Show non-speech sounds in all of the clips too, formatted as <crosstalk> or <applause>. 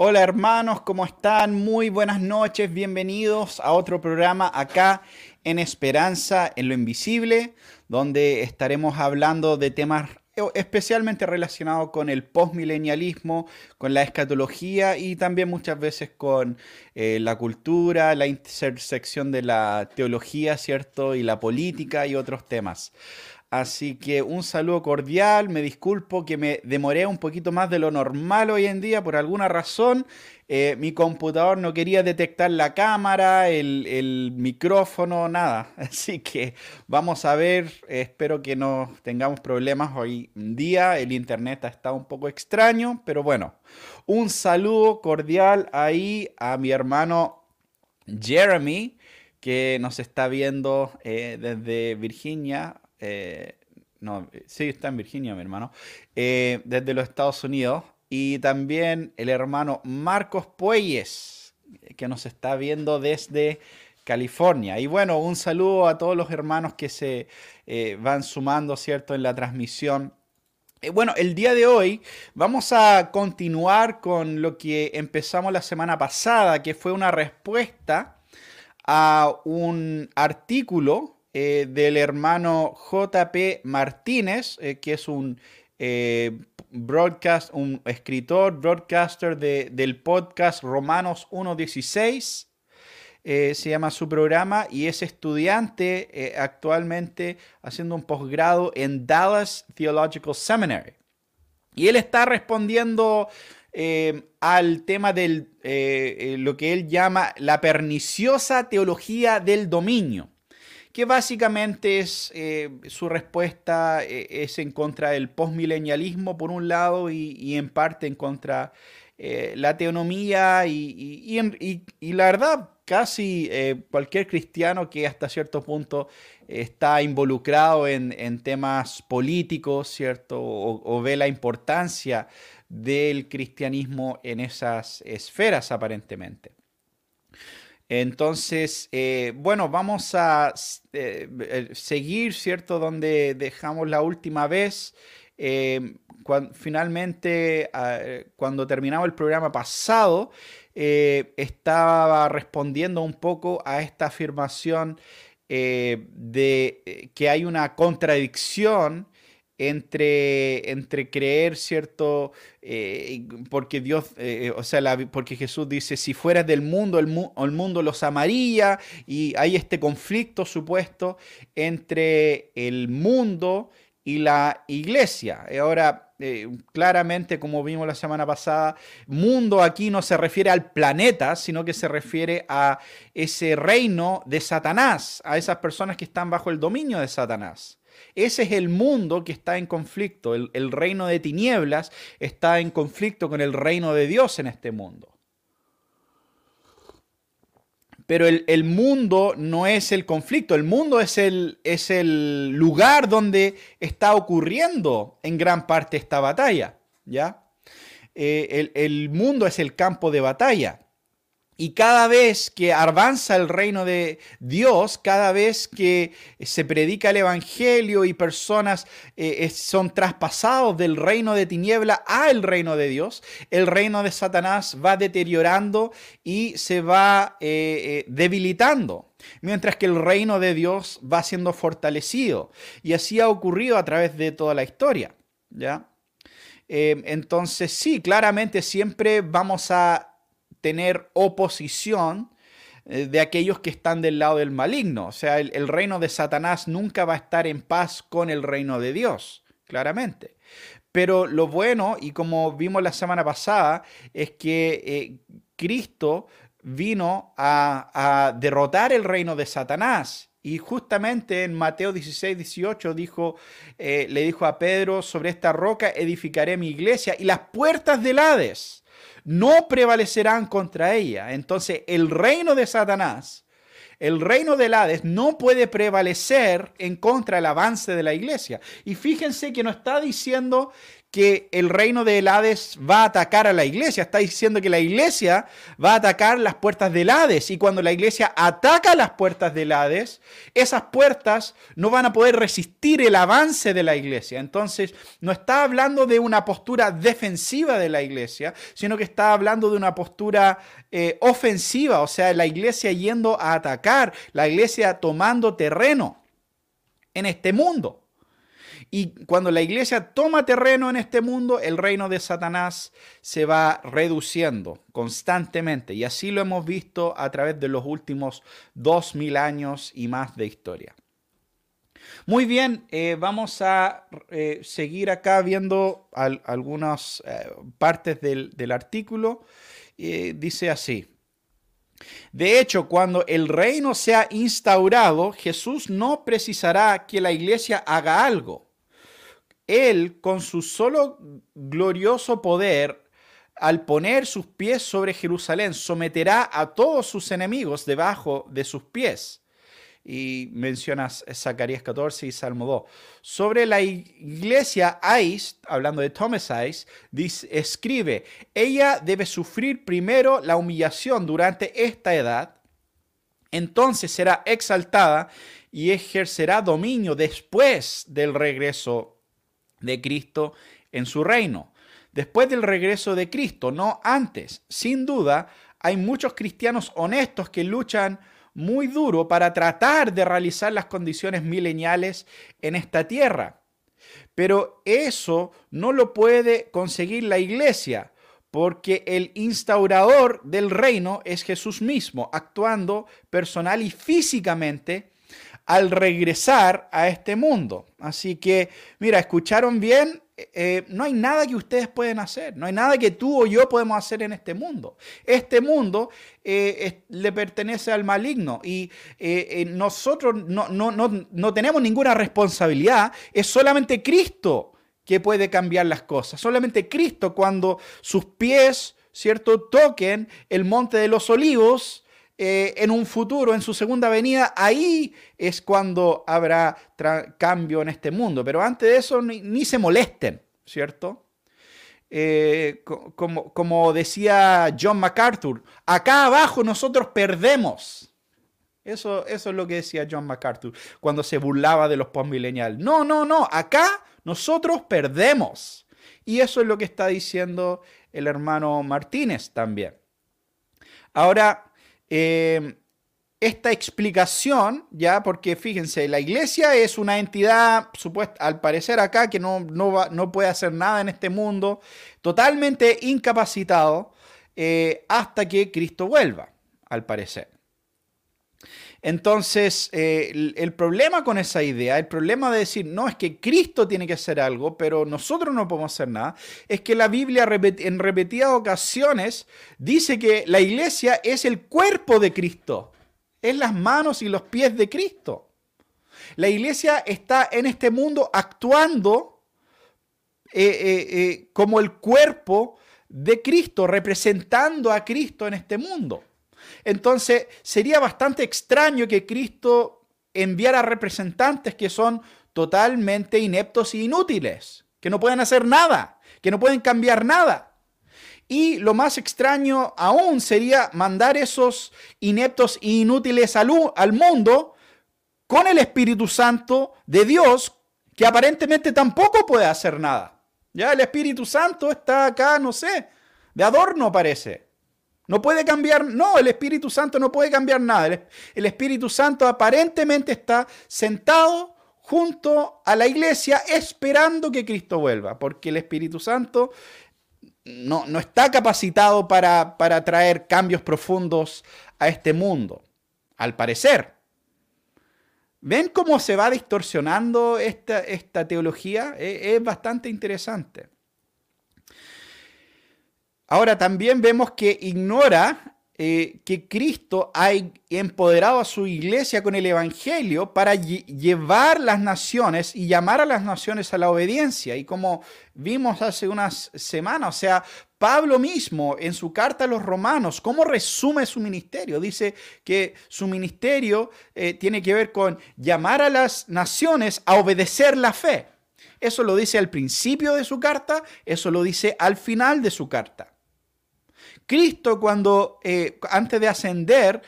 Hola hermanos, ¿cómo están? Muy buenas noches, bienvenidos a otro programa acá en Esperanza en lo Invisible, donde estaremos hablando de temas especialmente relacionados con el postmilenialismo, con la escatología y también muchas veces con eh, la cultura, la intersección de la teología, ¿cierto? Y la política y otros temas. Así que un saludo cordial, me disculpo que me demoré un poquito más de lo normal hoy en día por alguna razón. Eh, mi computador no quería detectar la cámara, el, micrófono, nada. <laughs> Así que vamos a ver, espero que no tengamos problemas hoy en día. El internet ha estado un poco extraño, pero bueno, un saludo cordial ahí a mi hermano Jeremy que nos está viendo eh, desde Virginia. Eh, no, sí, está en Virginia, mi hermano, eh, desde los Estados Unidos. Y también el hermano Marcos Pueyes, que nos está viendo desde California. Y bueno, un saludo a todos los hermanos que se eh, van sumando, ¿cierto?, en la transmisión. bueno, el día de hoy vamos a continuar con lo que empezamos la semana pasada, que fue una respuesta a un artículo eh, del hermano JP Martínez, eh, que es un eh, broadcast, un escritor, broadcaster del podcast Romanos 1.16. se llama su programa y es estudiante actualmente haciendo un posgrado en Dallas Theological Seminary. Y él está respondiendo al tema de lo que él llama la perniciosa teología del dominio que básicamente es eh, su respuesta eh, es en contra del postmilenialismo por un lado y, en parte en contra eh, la teonomía y, la verdad casi cualquier cristiano que hasta cierto punto está involucrado en, temas políticos, ¿cierto? o ve la importancia del cristianismo en esas esferas aparentemente. Entonces, eh, bueno, vamos a eh, eh, seguir, ¿cierto? Donde dejamos la última vez. finalmente, ah, cuando terminaba el programa pasado, estaba respondiendo un poco a esta afirmación de que hay una contradicción entre, entre creer, ¿cierto? Eh, porque Dios, eh, o sea, porque Jesús dice, si fueras del mundo, el, mundo los amaría, y hay este conflicto supuesto entre el mundo y la iglesia. Ahora, eh, claramente, como vimos la semana pasada, mundo aquí no se refiere al planeta, sino que se refiere a ese reino de Satanás, a esas personas que están bajo el dominio de Satanás. Ese es el mundo que está en conflicto. El, reino de tinieblas está en conflicto con el reino de Dios en este mundo. Pero el, mundo no es el conflicto, el mundo es el, es el lugar donde está ocurriendo en gran parte esta batalla. ¿ya? Eh, el, el mundo es el campo de batalla. Y cada vez que avanza el reino de Dios, cada vez que se predica el Evangelio y personas eh, son traspasados del reino de tiniebla al reino de Dios, el reino de Satanás va deteriorando y se va eh, eh, debilitando, mientras que el reino de Dios va siendo fortalecido. Y así ha ocurrido a través de toda la historia. ¿ya? entonces, sí, claramente siempre vamos a tener oposición eh, de aquellos que están del lado del maligno. O sea, el, reino de Satanás nunca va a estar en paz con el reino de Dios, claramente. Pero lo bueno, y como vimos la semana pasada, es que eh, Cristo vino a, derrotar el reino de Satanás. Y justamente en Mateo 16, 18 dijo, eh, le dijo a Pedro, sobre esta roca edificaré mi iglesia y las puertas del Hades no prevalecerán contra ella. Entonces el reino de Satanás, el reino del Hades no puede prevalecer en contra del avance de la iglesia. Y fíjense que no está diciendo que el reino de Hades va a atacar a la iglesia, está diciendo que la iglesia va a atacar las puertas del Hades y cuando la iglesia ataca las puertas del Hades, esas puertas no van a poder resistir el avance de la iglesia. Entonces, no está hablando de una postura defensiva de la iglesia, sino que está hablando de una postura eh, ofensiva, o sea, la iglesia yendo a atacar, la iglesia tomando terreno en este mundo. Y cuando la iglesia toma terreno en este mundo, el reino de Satanás se va reduciendo constantemente. Y así lo hemos visto a través de los últimos dos mil años y más de historia. Muy bien, eh, vamos a eh, seguir acá viendo algunas eh, partes del, del artículo. dice así. De hecho, cuando el reino sea instaurado, Jesús no precisará que la iglesia haga algo. Él, con su solo glorioso poder, al poner sus pies sobre Jerusalén, someterá a todos sus enemigos debajo de sus pies. Y mencionas Zacarías 14 y Salmo 2. Sobre la iglesia Ais, hablando de Thomas Ais, escribe, ella debe sufrir primero la humillación durante esta edad, entonces será exaltada y ejercerá dominio después del regreso de Cristo en su reino. Después del regreso de Cristo, no antes. Sin duda, hay muchos cristianos honestos que luchan muy duro para tratar de realizar las condiciones mileniales en esta tierra. Pero eso no lo puede conseguir la iglesia, porque el instaurador del reino es Jesús mismo, actuando personal y físicamente al regresar a este mundo. Así que, mira, escucharon bien, eh, no hay nada que ustedes pueden hacer, no hay nada que tú o yo podemos hacer en este mundo. Este mundo eh, le pertenece al maligno y eh, nosotros no, no tenemos ninguna responsabilidad, es solamente Cristo que puede cambiar las cosas, solamente Cristo cuando sus pies, ¿cierto?, toquen el monte de los olivos, eh, en un futuro, en su segunda venida, ahí es cuando habrá cambio en este mundo. Pero antes de eso, ni, se molesten, ¿cierto? Eh, como, como, decía John MacArthur, acá abajo nosotros perdemos. Eso, eso es lo que decía John MacArthur cuando se burlaba de los postmillennials. No, no, no, acá nosotros perdemos. Y eso es lo que está diciendo el hermano Martínez también. Ahora, Em, esta explicación, ya, porque fíjense, la iglesia es una entidad, al parecer acá, que no, no, puede hacer nada en este mundo, totalmente incapacitado eh, hasta que Cristo vuelva, al parecer. Entonces, eh, el, problema con esa idea, el problema de decir, no, es que Cristo tiene que hacer algo, pero nosotros no podemos hacer nada, es que la Biblia en repetidas ocasiones dice que la iglesia es el cuerpo de Cristo, es las manos y los pies de Cristo. La iglesia está en este mundo actuando eh, eh, como el cuerpo de Cristo, representando a Cristo en este mundo. Entonces sería bastante extraño que Cristo enviara representantes que son totalmente ineptos e inútiles, que no pueden hacer nada, que no pueden cambiar nada. Y lo más extraño aún sería mandar esos ineptos e inútiles al, al mundo con el Espíritu Santo de Dios, que aparentemente tampoco puede hacer nada. Ya el Espíritu Santo está acá, no sé, de adorno parece. No puede cambiar, no, el Espíritu Santo no puede cambiar nada. El Espíritu Santo aparentemente está sentado junto a la iglesia esperando que Cristo vuelva, porque el Espíritu Santo no, no está capacitado para, para, traer cambios profundos a este mundo, al parecer. ¿Ven cómo se va distorsionando esta, esta teología? es bastante interesante. Ahora también vemos que ignora eh, que Cristo ha empoderado a su iglesia con el Evangelio para llevar las naciones y llamar a las naciones a la obediencia. Y como vimos hace unas semanas, o sea, Pablo mismo en su carta a los romanos, ¿cómo resume su ministerio? Dice que su ministerio eh, tiene que ver con llamar a las naciones a obedecer la fe. Eso lo dice al principio de su carta, eso lo dice al final de su carta. Cristo cuando eh, antes de ascender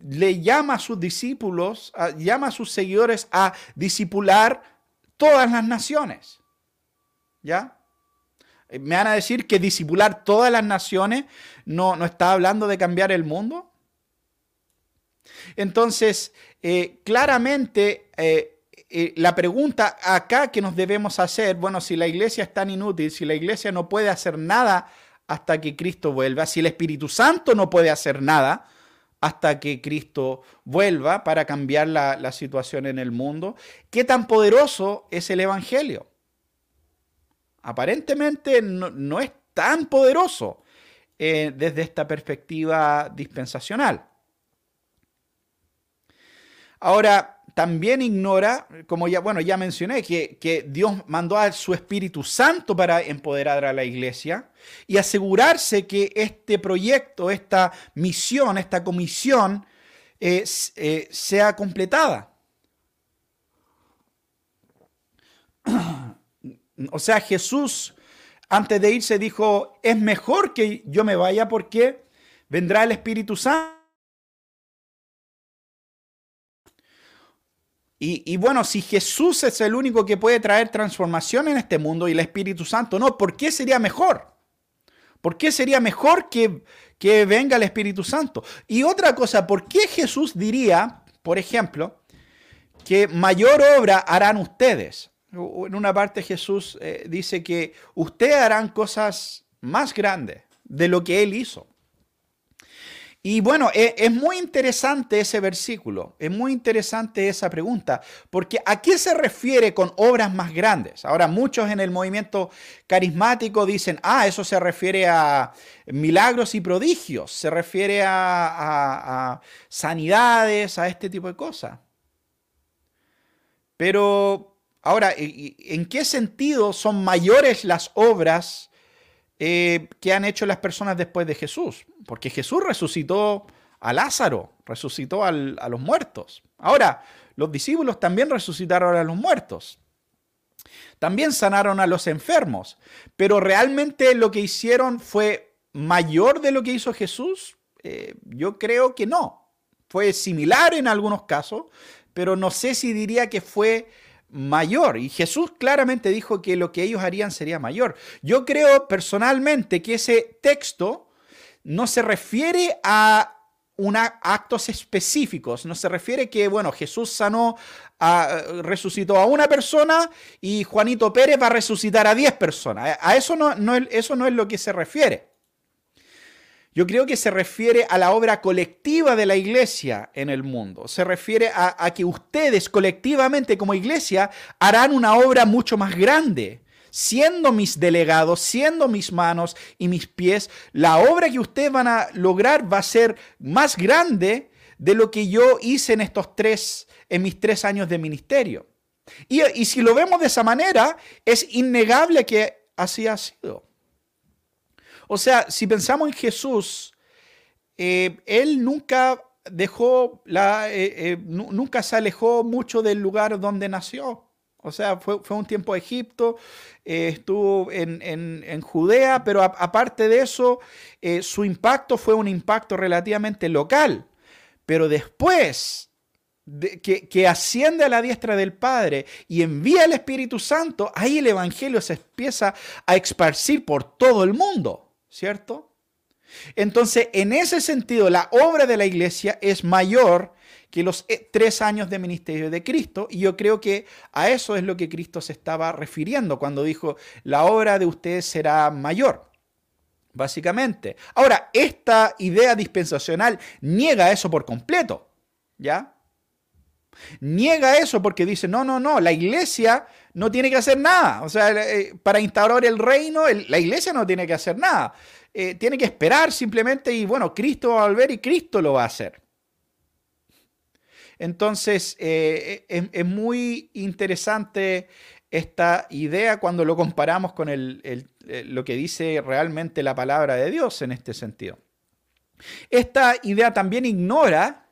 le llama a sus discípulos, llama a sus seguidores a discipular todas las naciones. ¿Ya? Eh, ¿Me van a decir que discipular todas las naciones no, no está hablando de cambiar el mundo? Entonces, eh, claramente la pregunta acá que nos debemos hacer, bueno, si la iglesia es tan inútil, si la iglesia no puede hacer nada hasta que Cristo vuelva, si el Espíritu Santo no puede hacer nada hasta que Cristo vuelva para cambiar la, situación en el mundo, ¿qué tan poderoso es el Evangelio? Aparentemente no, es tan poderoso eh, desde esta perspectiva dispensacional. Ahora, también ignora, como ya, bueno, ya mencioné, que, Dios mandó a su Espíritu Santo para empoderar a la iglesia y asegurarse que este proyecto, esta misión, esta comisión eh, eh, sea completada. <clears throat> O sea, Jesús antes de irse dijo, es mejor que yo me vaya porque vendrá el Espíritu Santo Y, bueno, si Jesús es el único que puede traer transformación en este mundo y el Espíritu Santo no, ¿por qué sería mejor? ¿Por qué sería mejor que, que venga el Espíritu Santo? Y otra cosa, ¿por qué Jesús diría, por ejemplo, que mayor obra harán ustedes? En una parte Jesús eh, dice que ustedes harán cosas más grandes de lo que Él hizo. Y bueno, e, es, muy interesante ese versículo, es muy interesante esa pregunta, porque ¿a qué se refiere con obras más grandes? Ahora, muchos en el movimiento carismático dicen, ah, eso se refiere a milagros y prodigios, se refiere a, a sanidades, a este tipo de cosas. Pero, ahora, ¿en qué sentido son mayores las obras eh, que han hecho las personas después de Jesús. Porque Jesús resucitó a Lázaro, resucitó a los muertos. Ahora, los discípulos también resucitaron a los muertos. También sanaron a los enfermos. Pero realmente lo que hicieron fue mayor de lo que hizo Jesús. Eh, yo creo que no. Fue similar en algunos casos, pero no sé si diría que fue mayor. Y Jesús claramente dijo que lo que ellos harían sería mayor. Yo creo personalmente que ese texto no se refiere a una, actos específicos, no se refiere que, bueno, Jesús sanó, a, resucitó a una persona y Juanito Pérez va a resucitar a 10 personas. A eso no, no, eso no es lo que se refiere. Yo creo que se refiere a la obra colectiva de la iglesia en el mundo. Se refiere a, que ustedes colectivamente como iglesia harán una obra mucho más grande. Siendo mis delegados, siendo mis manos y mis pies, la obra que ustedes van a lograr va a ser más grande de lo que yo hice en estos tres, en mis tres años de ministerio. Y, si lo vemos de esa manera, es innegable que así ha sido. O sea, si pensamos en Jesús, eh, él nunca dejó eh, eh, nunca se alejó mucho del lugar donde nació. O sea, fue, un tiempo de Egipto, estuvo en, Judea, pero aparte de eso, su impacto fue un impacto relativamente local. Pero después que, que, asciende a la diestra del Padre y envía el Espíritu Santo, ahí el Evangelio se empieza a esparcir por todo el mundo. ¿Cierto? Entonces, en ese sentido, la obra de la iglesia es mayor que los eh, tres años de ministerio de Cristo, y yo creo que a eso es lo que Cristo se estaba refiriendo cuando dijo, la obra de ustedes será mayor. Básicamente. Ahora, esta idea dispensacional niega eso por completo. ¿Ya? Niega eso porque dice, no, no, no, la iglesia no tiene que hacer nada. O sea, eh, para instaurar el reino, la iglesia no tiene que hacer nada. Eh, tiene que esperar simplemente y bueno, Cristo va a volver y Cristo lo va a hacer. Entonces, eh, es, muy interesante esta idea cuando lo comparamos con lo que dice realmente la palabra de Dios en este sentido. Esta idea también ignora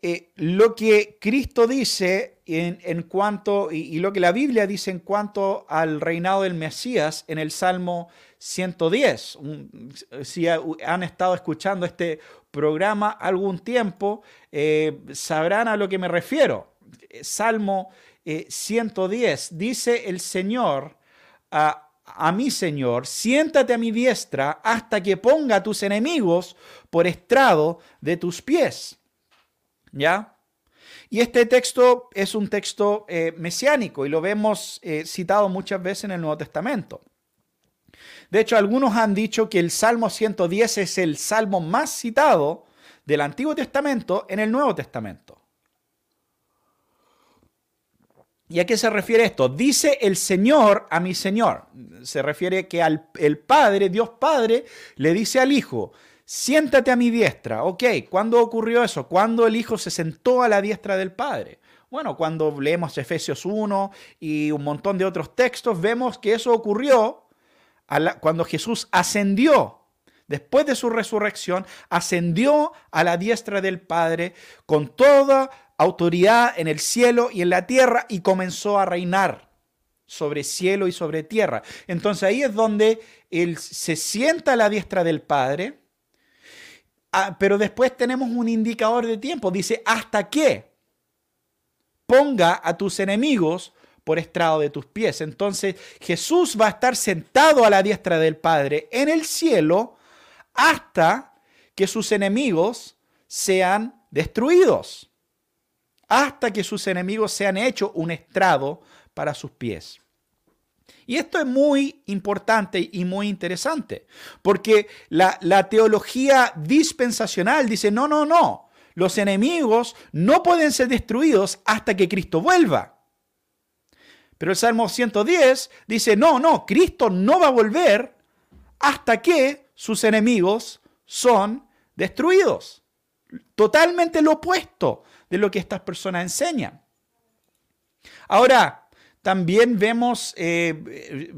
eh, lo que Cristo dice en, cuanto, y, lo que la Biblia dice en cuanto al reinado del Mesías en el Salmo 110. si han estado escuchando este programa algún tiempo, eh, sabrán a lo que me refiero. Salmo 110, dice el Señor a, a mi Señor, siéntate a mi diestra hasta que ponga a tus enemigos por estrado de tus pies. ¿Ya? Y este texto es un texto eh, mesiánico y lo vemos eh, citado muchas veces en el Nuevo Testamento. De hecho, algunos han dicho que el Salmo 110 es el salmo más citado del Antiguo Testamento en el Nuevo Testamento. ¿Y a qué se refiere esto? Dice el Señor a mi Señor. Se refiere que al, el Padre, Dios Padre, le dice al Hijo, siéntate a mi diestra. Ok, ¿cuándo ocurrió eso? ¿Cuándo el Hijo se sentó a la diestra del Padre? Bueno, cuando leemos Efesios 1 y un montón de otros textos, vemos que eso ocurrió cuando Jesús ascendió. Después de su resurrección, ascendió a la diestra del Padre con toda autoridad en el cielo y en la tierra y comenzó a reinar sobre cielo y sobre tierra. Entonces ahí es donde él se sienta a la diestra del Padre, ah, pero después tenemos un indicador de tiempo. Dice, hasta que ponga a tus enemigos por estrado de tus pies. Entonces Jesús va a estar sentado a la diestra del Padre en el cielo hasta que sus enemigos sean destruidos hasta que sus enemigos sean hechos un estrado para sus pies. Y esto es muy importante y muy interesante, porque la, teología dispensacional dice, no, no, no, los enemigos no pueden ser destruidos hasta que Cristo vuelva. Pero el Salmo 110 dice, no, no, Cristo no va a volver hasta que sus enemigos son destruidos. Totalmente lo opuesto de lo que estas personas enseñan. Ahora, también vemos eh,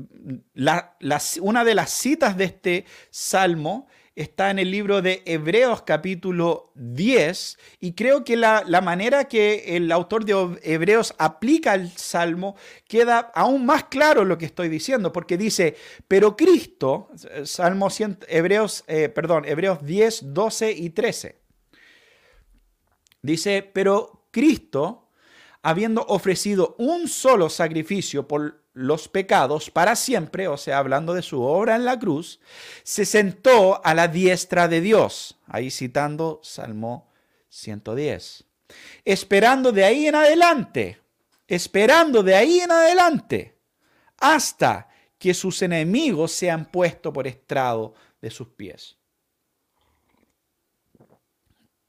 una de las citas de este salmo está en el libro de Hebreos capítulo 10 y creo que la, manera que el autor de Hebreos aplica el salmo queda aún más claro lo que estoy diciendo porque dice, pero Cristo, salmo 100, Hebreos, eh, perdón, Hebreos 10, 12 y 13. Dice, pero Cristo, habiendo ofrecido un solo sacrificio por los pecados para siempre, o sea, hablando de su obra en la cruz, se sentó a la diestra de Dios, ahí citando Salmo 110, esperando de ahí en adelante, esperando de ahí en adelante, hasta que sus enemigos sean puestos por estrado de sus pies.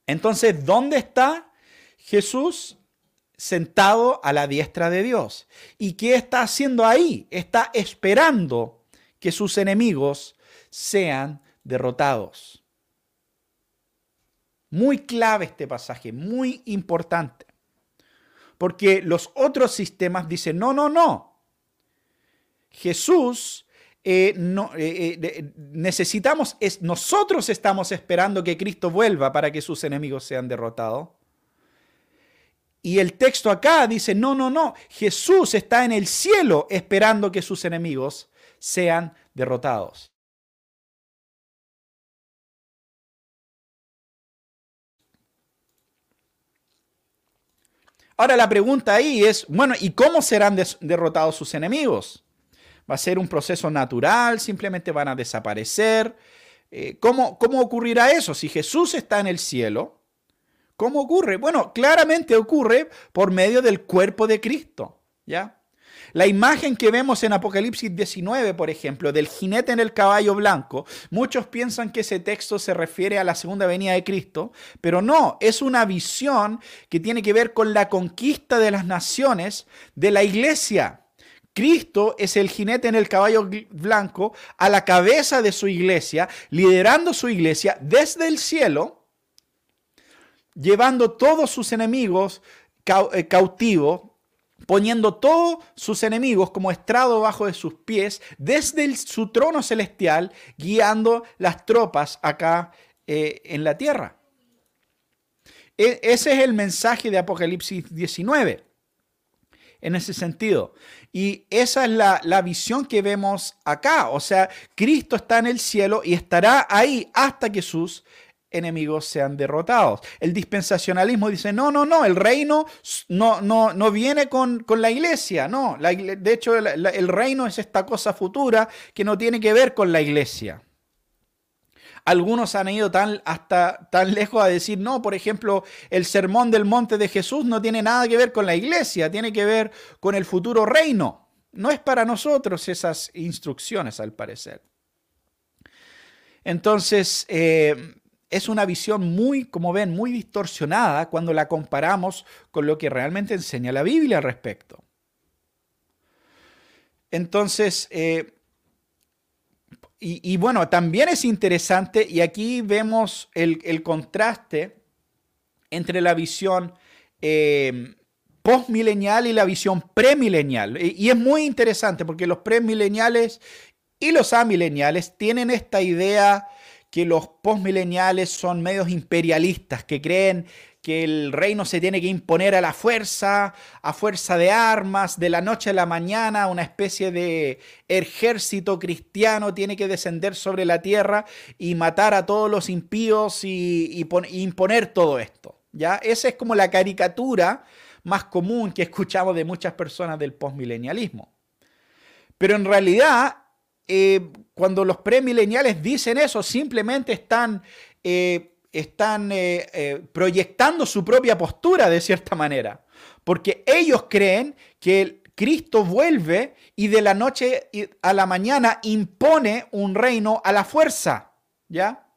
Entonces, ¿dónde está Jesús? Sentado a la diestra de Dios. ¿Y qué está haciendo ahí? Está esperando que sus enemigos sean derrotados. Muy clave este pasaje, muy importante. Porque los otros sistemas dicen, no, no, no. Jesús eh, no, eh, eh, necesitamos, es, nosotros estamos esperando que Cristo vuelva para que sus enemigos sean derrotados. Y el texto acá dice, no, no, no, Jesús está en el cielo esperando que sus enemigos sean derrotados. Ahora la pregunta ahí es, bueno, ¿y cómo serán derrotados sus enemigos? ¿Va a ser un proceso natural? ¿Simplemente van a desaparecer? Eh, ¿cómo, ¿Cómo ocurrirá eso? Si Jesús está en el cielo, ¿cómo ocurre? Bueno, claramente ocurre por medio del cuerpo de Cristo, ¿ya? La imagen que vemos en Apocalipsis 19, por ejemplo, del jinete en el caballo blanco, muchos piensan que ese texto se refiere a la segunda venida de Cristo, pero no, es una visión que tiene que ver con la conquista de las naciones de la iglesia. Cristo es el jinete en el caballo blanco a la cabeza de su iglesia, liderando su iglesia desde el cielo, llevando todos sus enemigos eh, cautivos, poniendo todos sus enemigos como estrado bajo de sus pies, desde su trono celestial, guiando las tropas acá eh, en la tierra. E, ese es el mensaje de Apocalipsis 19. en ese sentido. Y esa es la, la, visión que vemos acá. O sea, Cristo está en el cielo y estará ahí hasta que sus enemigos sean derrotados. El dispensacionalismo dice, no, no, no, el reino no, no, no viene con, la iglesia, no. de hecho, el reino es esta cosa futura que no tiene que ver con la iglesia. Algunos han ido tan, hasta tan lejos a decir, no, por ejemplo, el sermón del monte de Jesús no tiene nada que ver con la iglesia, tiene que ver con el futuro reino. No es para nosotros esas instrucciones, al parecer. Entonces, eh, es una visión muy, como ven, muy distorsionada cuando la comparamos con lo que realmente enseña la Biblia al respecto. Entonces, eh, y, bueno, también es interesante, y aquí vemos el, contraste entre la visión eh, postmilenial y la visión premilenial. Y, y, es muy interesante porque los premileniales y los amileniales tienen esta idea que los postmileniales son medios imperialistas, que creen que el reino se tiene que imponer a la fuerza, a fuerza de armas, de la noche a la mañana, una especie de ejército cristiano tiene que descender sobre la tierra y matar a todos los impíos y, imponer todo esto. ¿ya? Esa es como la caricatura más común que escuchamos de muchas personas del postmilenialismo. Pero en realidad eh, cuando los premileniales dicen eso, simplemente están, eh, están eh, proyectando su propia postura de cierta manera. Porque ellos creen que Cristo vuelve y de la noche a la mañana impone un reino a la fuerza. ¿Ya?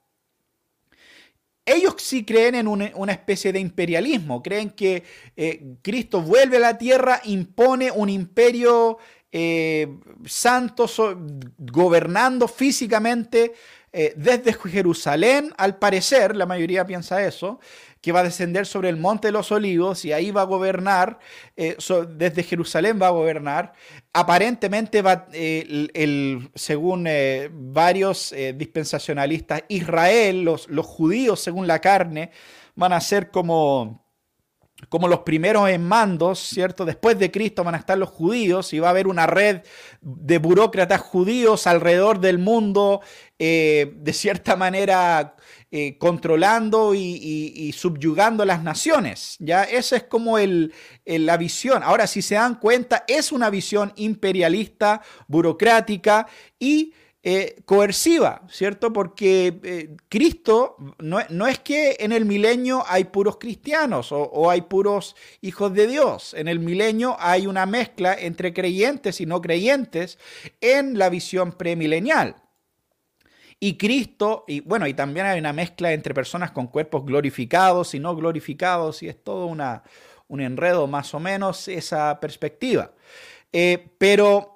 Ellos sí creen en una, especie de imperialismo, creen que Cristo vuelve a la tierra, impone un imperio eh, santos gobernando físicamente eh, desde Jerusalén, al parecer, la mayoría piensa eso, que va a descender sobre el monte de los olivos y ahí va a gobernar, eh, desde Jerusalén va a gobernar. Aparentemente, va, el, según varios dispensacionalistas, Israel, los, los judíos según la carne, van a ser como como los primeros en mandos, ¿cierto? Después de Cristo van a estar los judíos y va a haber una red de burócratas judíos alrededor del mundo, eh, de cierta manera eh, controlando y, subyugando las naciones. ¿ya? Esa es como el, la visión. Ahora, si se dan cuenta, es una visión imperialista, burocrática y eh, coerciva, ¿cierto? Porque eh, Cristo no, es que en el milenio hay puros cristianos o, hay puros hijos de Dios. En el milenio hay una mezcla entre creyentes y no creyentes en la visión premilenial. Y Cristo, y bueno, y también hay una mezcla entre personas con cuerpos glorificados y no glorificados, y es todo una, un enredo más o menos esa perspectiva. Eh, pero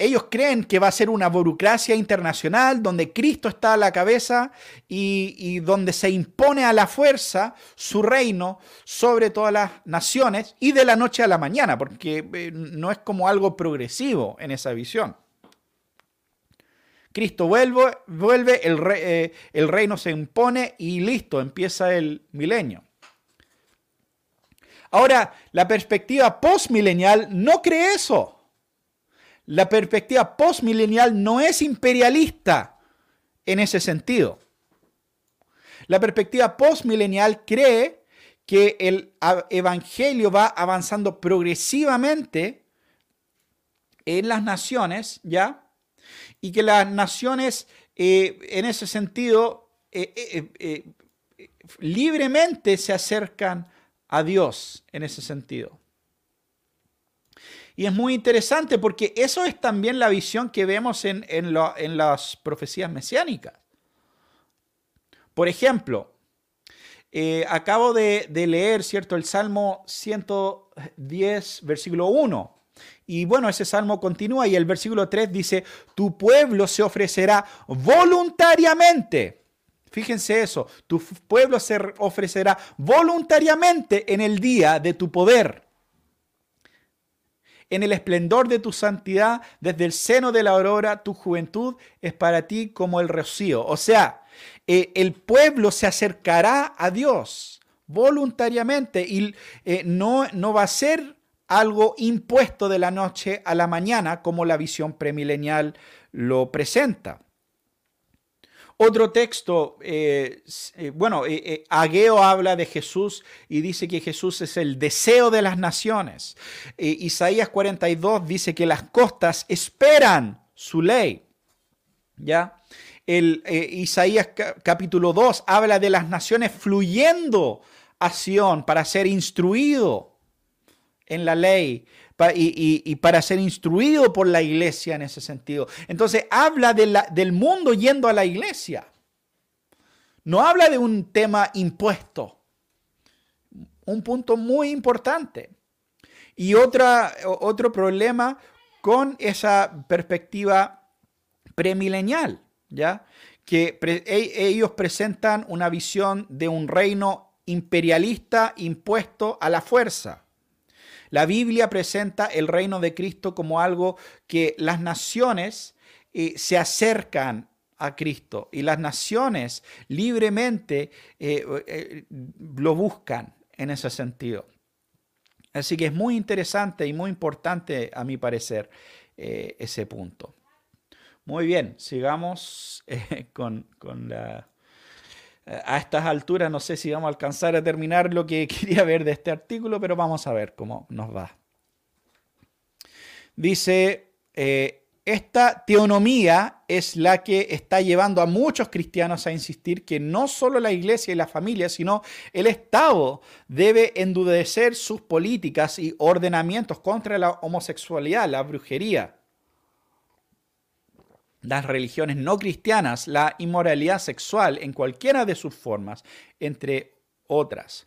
ellos creen que va a ser una burocracia internacional donde Cristo está a la cabeza y, donde se impone a la fuerza su reino sobre todas las naciones y de la noche a la mañana, porque eh, no es como algo progresivo en esa visión. Cristo vuelve, vuelve el, eh, el reino se impone y listo, empieza el milenio. Ahora, la perspectiva postmilenial no cree eso. La perspectiva postmilenial no es imperialista en ese sentido. La perspectiva postmilenial cree que el evangelio va avanzando progresivamente en las naciones, ¿ya? Y que las naciones, eh, en ese sentido, eh, eh, libremente se acercan a Dios, en ese sentido. Y es muy interesante porque eso es también la visión que vemos en, las profecías mesiánicas. Por ejemplo, eh, acabo de, leer, ¿cierto?, el Salmo 110, versículo 1. Y bueno, ese salmo continúa y el versículo 3 dice, tu pueblo se ofrecerá voluntariamente. Fíjense eso, tu pueblo se ofrecerá voluntariamente en el día de tu poder en el esplendor de tu santidad, desde el seno de la aurora, tu juventud es para ti como el rocío. O sea, eh, el pueblo se acercará a Dios voluntariamente y eh, no, no va a ser algo impuesto de la noche a la mañana, como la visión premilenial lo presenta. Otro texto, eh, eh, bueno, eh, Ageo habla de Jesús y dice que Jesús es el deseo de las naciones. Isaías 42 dice que las costas esperan su ley. ¿Ya? El, Isaías capítulo 2 habla de las naciones fluyendo a Sion para ser instruido en la ley y, para ser instruido por la iglesia en ese sentido. Entonces habla del mundo yendo a la iglesia. No habla de un tema impuesto. Un punto muy importante. Y otra, otro problema con esa perspectiva premilenial, ¿ya? Que e, ellos presentan una visión de un reino imperialista impuesto a la fuerza. La Biblia presenta el reino de Cristo como algo que las naciones eh, se acercan a Cristo y las naciones libremente eh, eh, lo buscan en ese sentido. Así que es muy interesante y muy importante a mi parecer ese punto. Muy bien, sigamos <laughs> con, con la a estas alturas no sé si vamos a alcanzar a terminar lo que <laughs> quería ver de este artículo, pero vamos a ver cómo nos va. Dice, eh, esta teonomía es la que está llevando a muchos cristianos a insistir que no solo la iglesia y la familia, sino el Estado debe endurecer sus políticas y ordenamientos contra la homosexualidad, la brujería, las religiones no cristianas la inmoralidad sexual en cualquiera de sus formas, entre otras.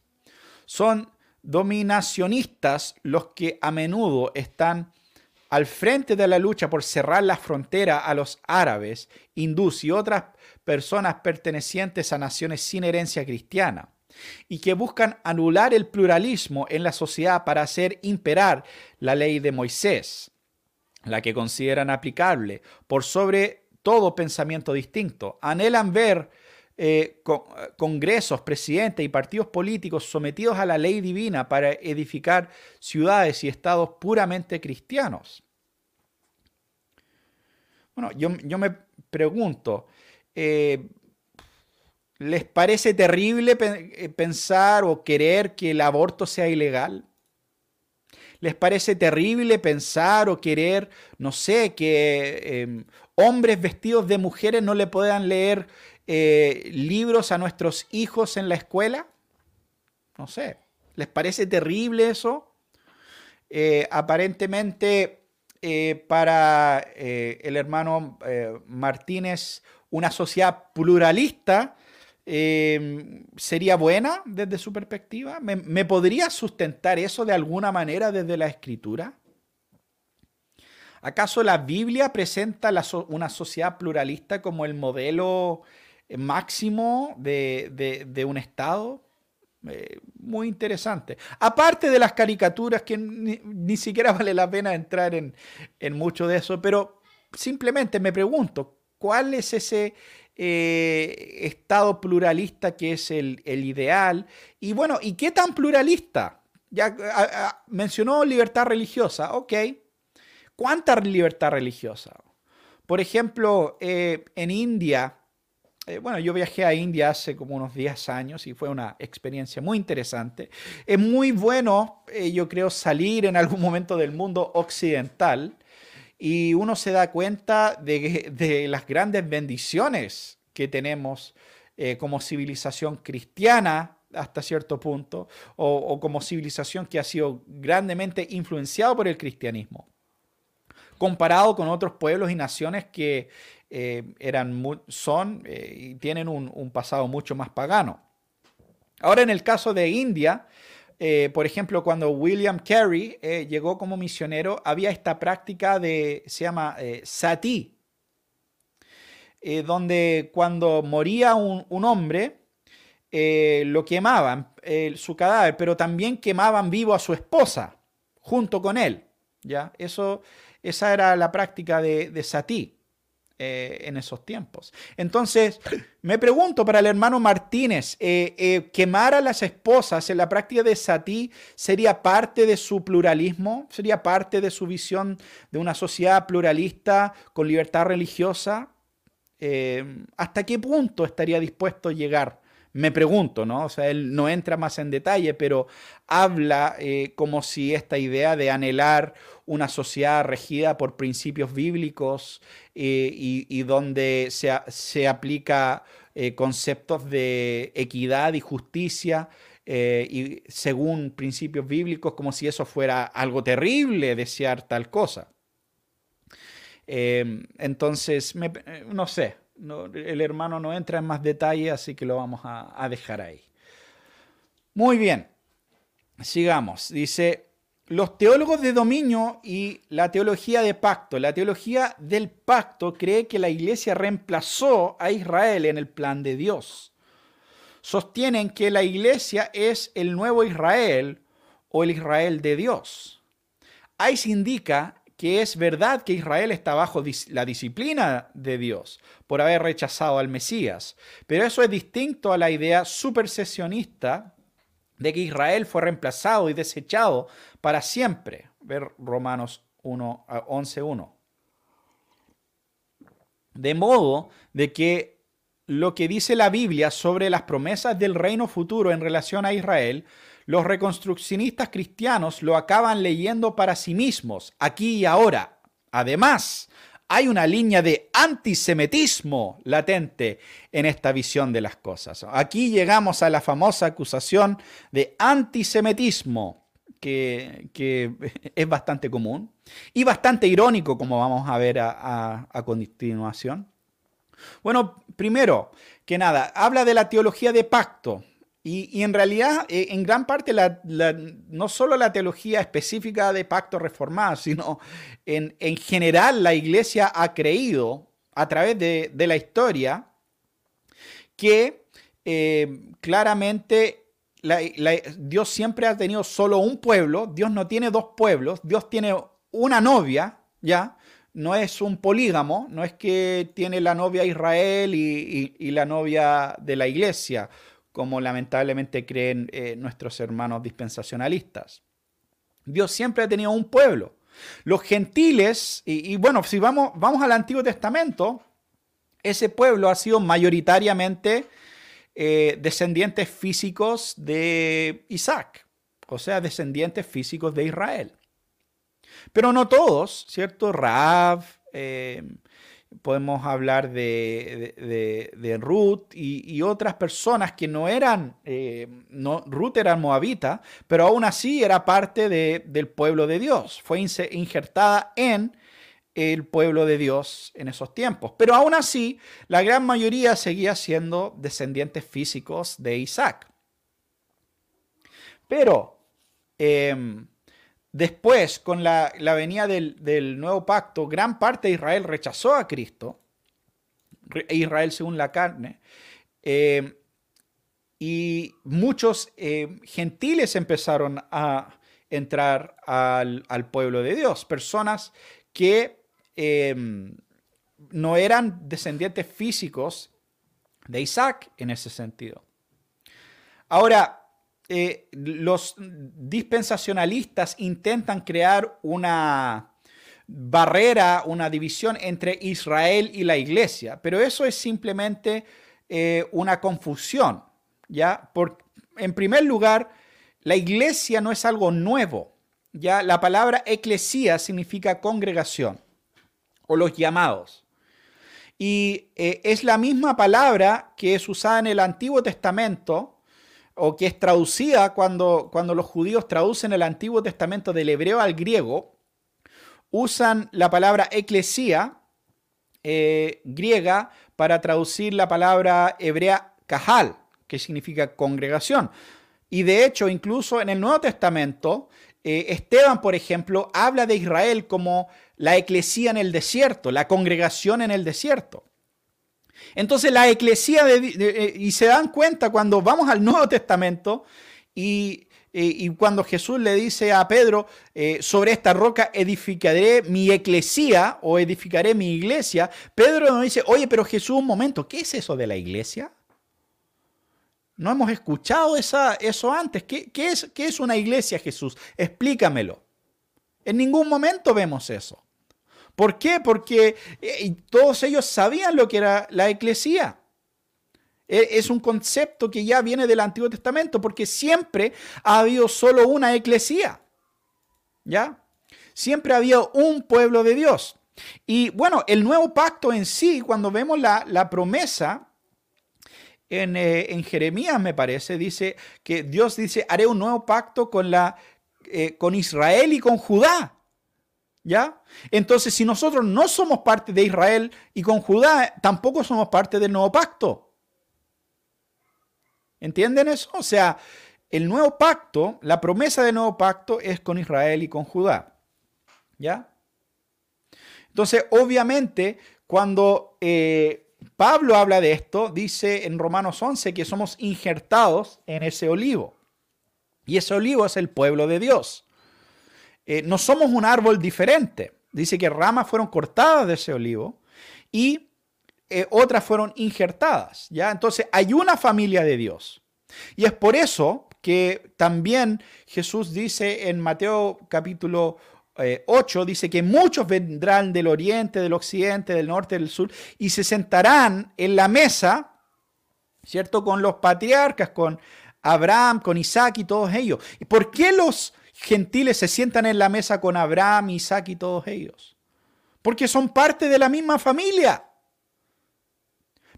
Son dominacionistas los que a menudo están al frente de la lucha por cerrar la frontera a los árabes, hindús y otras personas pertenecientes a naciones sin herencia cristiana, y que buscan anular el pluralismo en la sociedad para hacer imperar la ley de Moisés la que consideran aplicable, por sobre todo pensamiento distinto. Anhelan ver eh, congresos, presidentes y partidos políticos sometidos a la ley divina para edificar ciudades y estados puramente cristianos. Bueno, yo, me pregunto, eh, ¿les parece terrible eh, pensar o querer que el aborto sea ilegal? ¿Les parece terrible pensar o querer, no sé, que em, hombres vestidos de mujeres no le puedan leer eh, libros a nuestros hijos en la escuela? No sé. ¿Les parece terrible eso? Eh, aparentemente, eh, para el hermano Martínez, una sociedad pluralista Em, sería buena desde su perspectiva? ¿Me, podría sustentar eso de alguna manera desde la escritura? ¿Acaso la Biblia presenta una sociedad pluralista como el modelo eh, máximo de, un Estado? Eh, muy interesante. Aparte de las caricaturas, que ni, siquiera <laughs> vale la pena entrar en, en mucho de eso, pero simplemente me pregunto, ¿cuál es ese, eh, Estado pluralista que es el, ideal. Y bueno, ¿y qué tan pluralista? Ya mencionó libertad religiosa, ok. ¿Cuánta libertad religiosa? Por ejemplo, eh, en India, eh, bueno, yo viajé a India hace como unos 10 años y fue una experiencia muy interesante. Es muy bueno, yo creo, salir en algún momento del mundo occidental y uno se da cuenta <laughs> de, las grandes bendiciones que tenemos eh, como civilización cristiana hasta cierto punto, o, como civilización que ha sido grandemente influenciado por el cristianismo, comparado con otros pueblos y naciones que eh, eran, son eh, y tienen un pasado mucho más pagano. Ahora en el caso de India, eh, por ejemplo, cuando William Carey eh, llegó como misionero, había esta práctica de, se llama eh, sati, donde cuando moría un, hombre, lo quemaban, su cadáver, pero también quemaban vivo a su esposa, junto con él. ¿ya? Eso, esa era la práctica de, de sati. Eh, en esos tiempos. Entonces, me pregunto para el hermano Martínez, eh, eh, ¿quemar a las esposas en la práctica de Satí sería parte de su pluralismo? ¿Sería parte de su visión de una sociedad pluralista con libertad religiosa? ¿Hasta qué punto estaría dispuesto a llegar? Me pregunto, ¿no? O sea, él no entra más en detalle, pero habla como si esta idea de anhelar una sociedad regida por principios bíblicos eh, y, donde se, se aplica eh, conceptos de equidad y justicia eh, y según principios bíblicos, como si eso fuera algo terrible desear tal cosa. entonces, no sé, el hermano no entra en más detalle, así que lo vamos a dejar ahí. Muy bien, sigamos. Dice, los teólogos de dominio y la teología de pacto. La teología del pacto cree que la iglesia reemplazó a Israel en el plan de Dios. Sostienen que la iglesia es el nuevo Israel o el Israel de Dios. Se indica que es verdad que Israel está bajo la disciplina de Dios por haber rechazado al Mesías, pero eso es distinto a la idea supersesionista de que Israel fue reemplazado y desechado para siempre. Ver Romanos 1, 11.1. De modo de que lo que dice la Biblia sobre las promesas del reino futuro en relación a Israel, los reconstruccionistas cristianos lo acaban leyendo para sí mismos, aquí y ahora. Además, hay una línea de antisemitismo latente en esta visión de las cosas. Aquí llegamos a la famosa acusación de antisemitismo, que, es bastante común y bastante irónico, como vamos a ver a continuación. Bueno, primero que nada, habla de la teología de pacto. Y, en realidad, eh, en gran parte, no solo la teología específica de pacto reformado, sino en, general la iglesia ha creído a través de, la historia que eh, claramente Dios siempre ha tenido solo un pueblo, Dios no tiene dos pueblos, Dios tiene una novia, ¿ya? No es un polígamo, no es que tiene la novia Israel y la novia de la iglesia como lamentablemente creen eh, nuestros hermanos dispensacionalistas. Dios siempre ha tenido un pueblo. Los gentiles, y, bueno, si vamos, vamos al Antiguo Testamento, ese pueblo ha sido mayoritariamente eh, descendientes físicos de Isaac, o sea, descendientes físicos de Israel. Pero no todos, ¿cierto? Raab, eh, podemos hablar de, Ruth y, otras personas que no eran, eh, no, Ruth era moabita, pero aún así era parte del pueblo de Dios, fue injertada en el pueblo de Dios en esos tiempos. Pero aún así, la gran mayoría seguía siendo descendientes físicos de Isaac. Pero em, Después, con la, venida del, nuevo pacto, gran parte de Israel rechazó a Cristo, Israel según la carne, eh, y muchos eh, gentiles empezaron a entrar al, pueblo de Dios, personas que eh, no eran descendientes físicos de Isaac en ese sentido. Ahora, eh, los dispensacionalistas intentan crear una barrera, una división entre Israel y la iglesia, pero eso es simplemente eh, una confusión, ¿ya? en primer lugar, la iglesia no es algo nuevo, ¿ya? La palabra eclesía significa congregación o los llamados. Y eh, es la misma palabra que es usada en el Antiguo Testamento o que es traducida cuando, cuando los judíos traducen el Antiguo Testamento del hebreo al griego, usan la palabra eclesía eh, griega para traducir la palabra hebrea kahal, que significa congregación. Y de hecho, incluso en el Nuevo Testamento, eh, Esteban, por ejemplo, habla de Israel como la eclesía en el desierto, la congregación en el desierto. Entonces la eclesía, eh, y se dan cuenta cuando vamos al Nuevo Testamento y y cuando Jesús le dice a Pedro, eh, sobre esta roca edificaré mi eclesía o edificaré mi iglesia, Pedro nos dice, oye, pero Jesús, un momento, ¿qué es eso de la iglesia? No hemos escuchado esa, eso antes. ¿Qué, es, ¿Qué es una iglesia, Jesús? Explícamelo. En ningún momento vemos eso. ¿Por qué? Porque eh, todos ellos sabían lo que era la eclesía. E, es un concepto que ya viene del Antiguo Testamento, porque siempre ha habido solo una eclesía. ¿Ya? Siempre había un pueblo de Dios. Y bueno, el nuevo pacto en sí, cuando vemos la, promesa en, eh, en, Jeremías, me parece, dice que Dios dice, haré un nuevo pacto con, la, eh, con Israel y con Judá. ¿Ya? Entonces, si nosotros no somos parte de Israel y con Judá, tampoco somos parte del nuevo pacto. ¿Entienden eso? O sea, el nuevo pacto, la promesa del nuevo pacto es con Israel y con Judá. ¿Ya? Entonces, obviamente, cuando eh, Pablo habla de esto, dice en Romanos 11 que somos injertados en ese olivo. Y ese olivo es el pueblo de Dios. Eh, no somos un árbol diferente. Dice que ramas fueron cortadas de ese olivo y eh, otras fueron injertadas. ¿ya? Entonces hay una familia de Dios. Y es por eso que también Jesús dice en Mateo capítulo 8, eh, dice que muchos vendrán del oriente, del occidente, del norte, del sur, y se sentarán en la mesa, ¿cierto? Con los patriarcas, con Abraham, con Isaac y todos ellos. ¿Y por qué los gentiles se sientan en la mesa con Abraham, Isaac y todos ellos? Porque son parte de la misma familia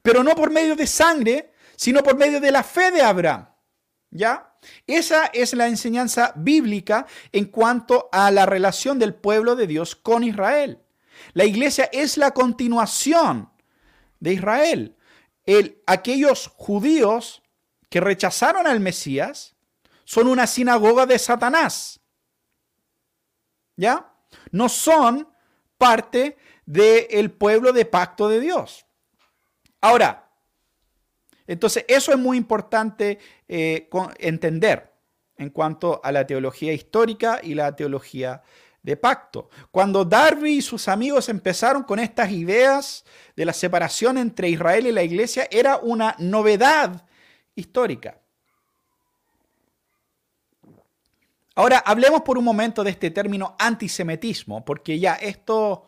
pero no por medio de sangre, sino por medio de la fe de Abraham. ¿Ya? Esa es la enseñanza bíblica en cuanto a la relación del pueblo de Dios con Israel. La iglesia es la continuación de Israel. El, aquellos judíos que rechazaron al Mesías son una sinagoga de Satanás. ¿Ya? No son parte del pueblo de pacto de Dios. Ahora, entonces eso es muy importante eh, entender en cuanto a la teología histórica y la teología de pacto. Cuando Darby y sus amigos empezaron con estas ideas de la separación entre Israel y la iglesia, era una novedad histórica. Ahora, hablemos por un momento de este término antisemitismo, porque ya esto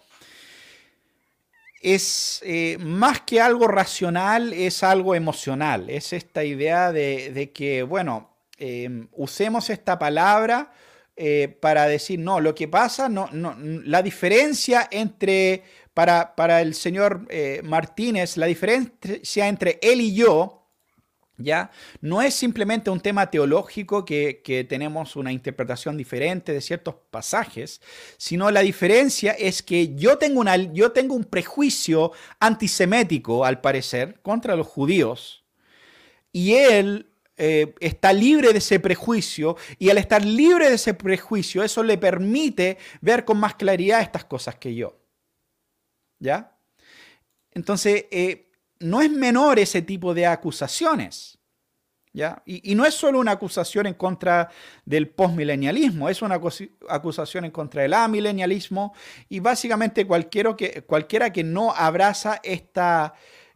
es eh, más que algo racional, es algo emocional. Es esta idea de, que, bueno, em, usemos esta palabra eh, para decir, no, lo que pasa, no, no, la diferencia entre, para, para el señor eh, Martínez, la diferencia entre él y yo, ¿Ya? No es simplemente un tema teológico que, tenemos una interpretación diferente de ciertos pasajes, sino la diferencia es que yo tengo, una, yo tengo un prejuicio antisemético, al parecer, contra los judíos, y él eh, está libre de ese prejuicio, y al estar libre de ese prejuicio, eso le permite ver con más claridad estas cosas que yo. ¿Ya? Entonces, eh, no es menor ese tipo de acusaciones. ¿ya? Y, no es solo una acusación en contra del postmilenialismo, es una acusación en contra del amilenialismo y básicamente cualquiera que, no abraza esta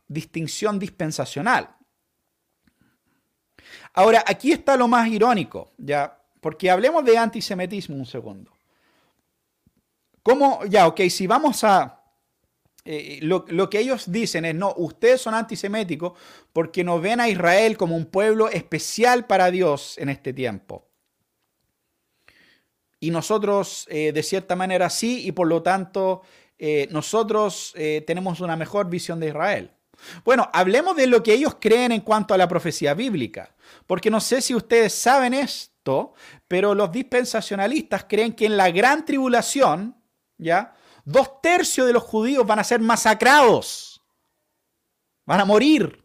distinción dispensacional. Ahora, aquí está lo más irónico, ¿ya? Porque hablemos de antisemitismo un segundo. ¿Cómo, ya, ok, si vamos a eh, lo, que ellos dicen es, no, ustedes son antiseméticos porque no ven a Israel como un pueblo especial para Dios en este tiempo. Y nosotros, eh, de cierta manera, sí, y por lo tanto, eh, nosotros tenemos una mejor visión de Israel. Bueno, hablemos de lo que ellos creen en cuanto a la profecía bíblica, porque no sé si ustedes saben esto, pero los dispensacionalistas creen que en la gran tribulación, ¿ya? Dos tercios de los judíos van a ser masacrados. Van a morir.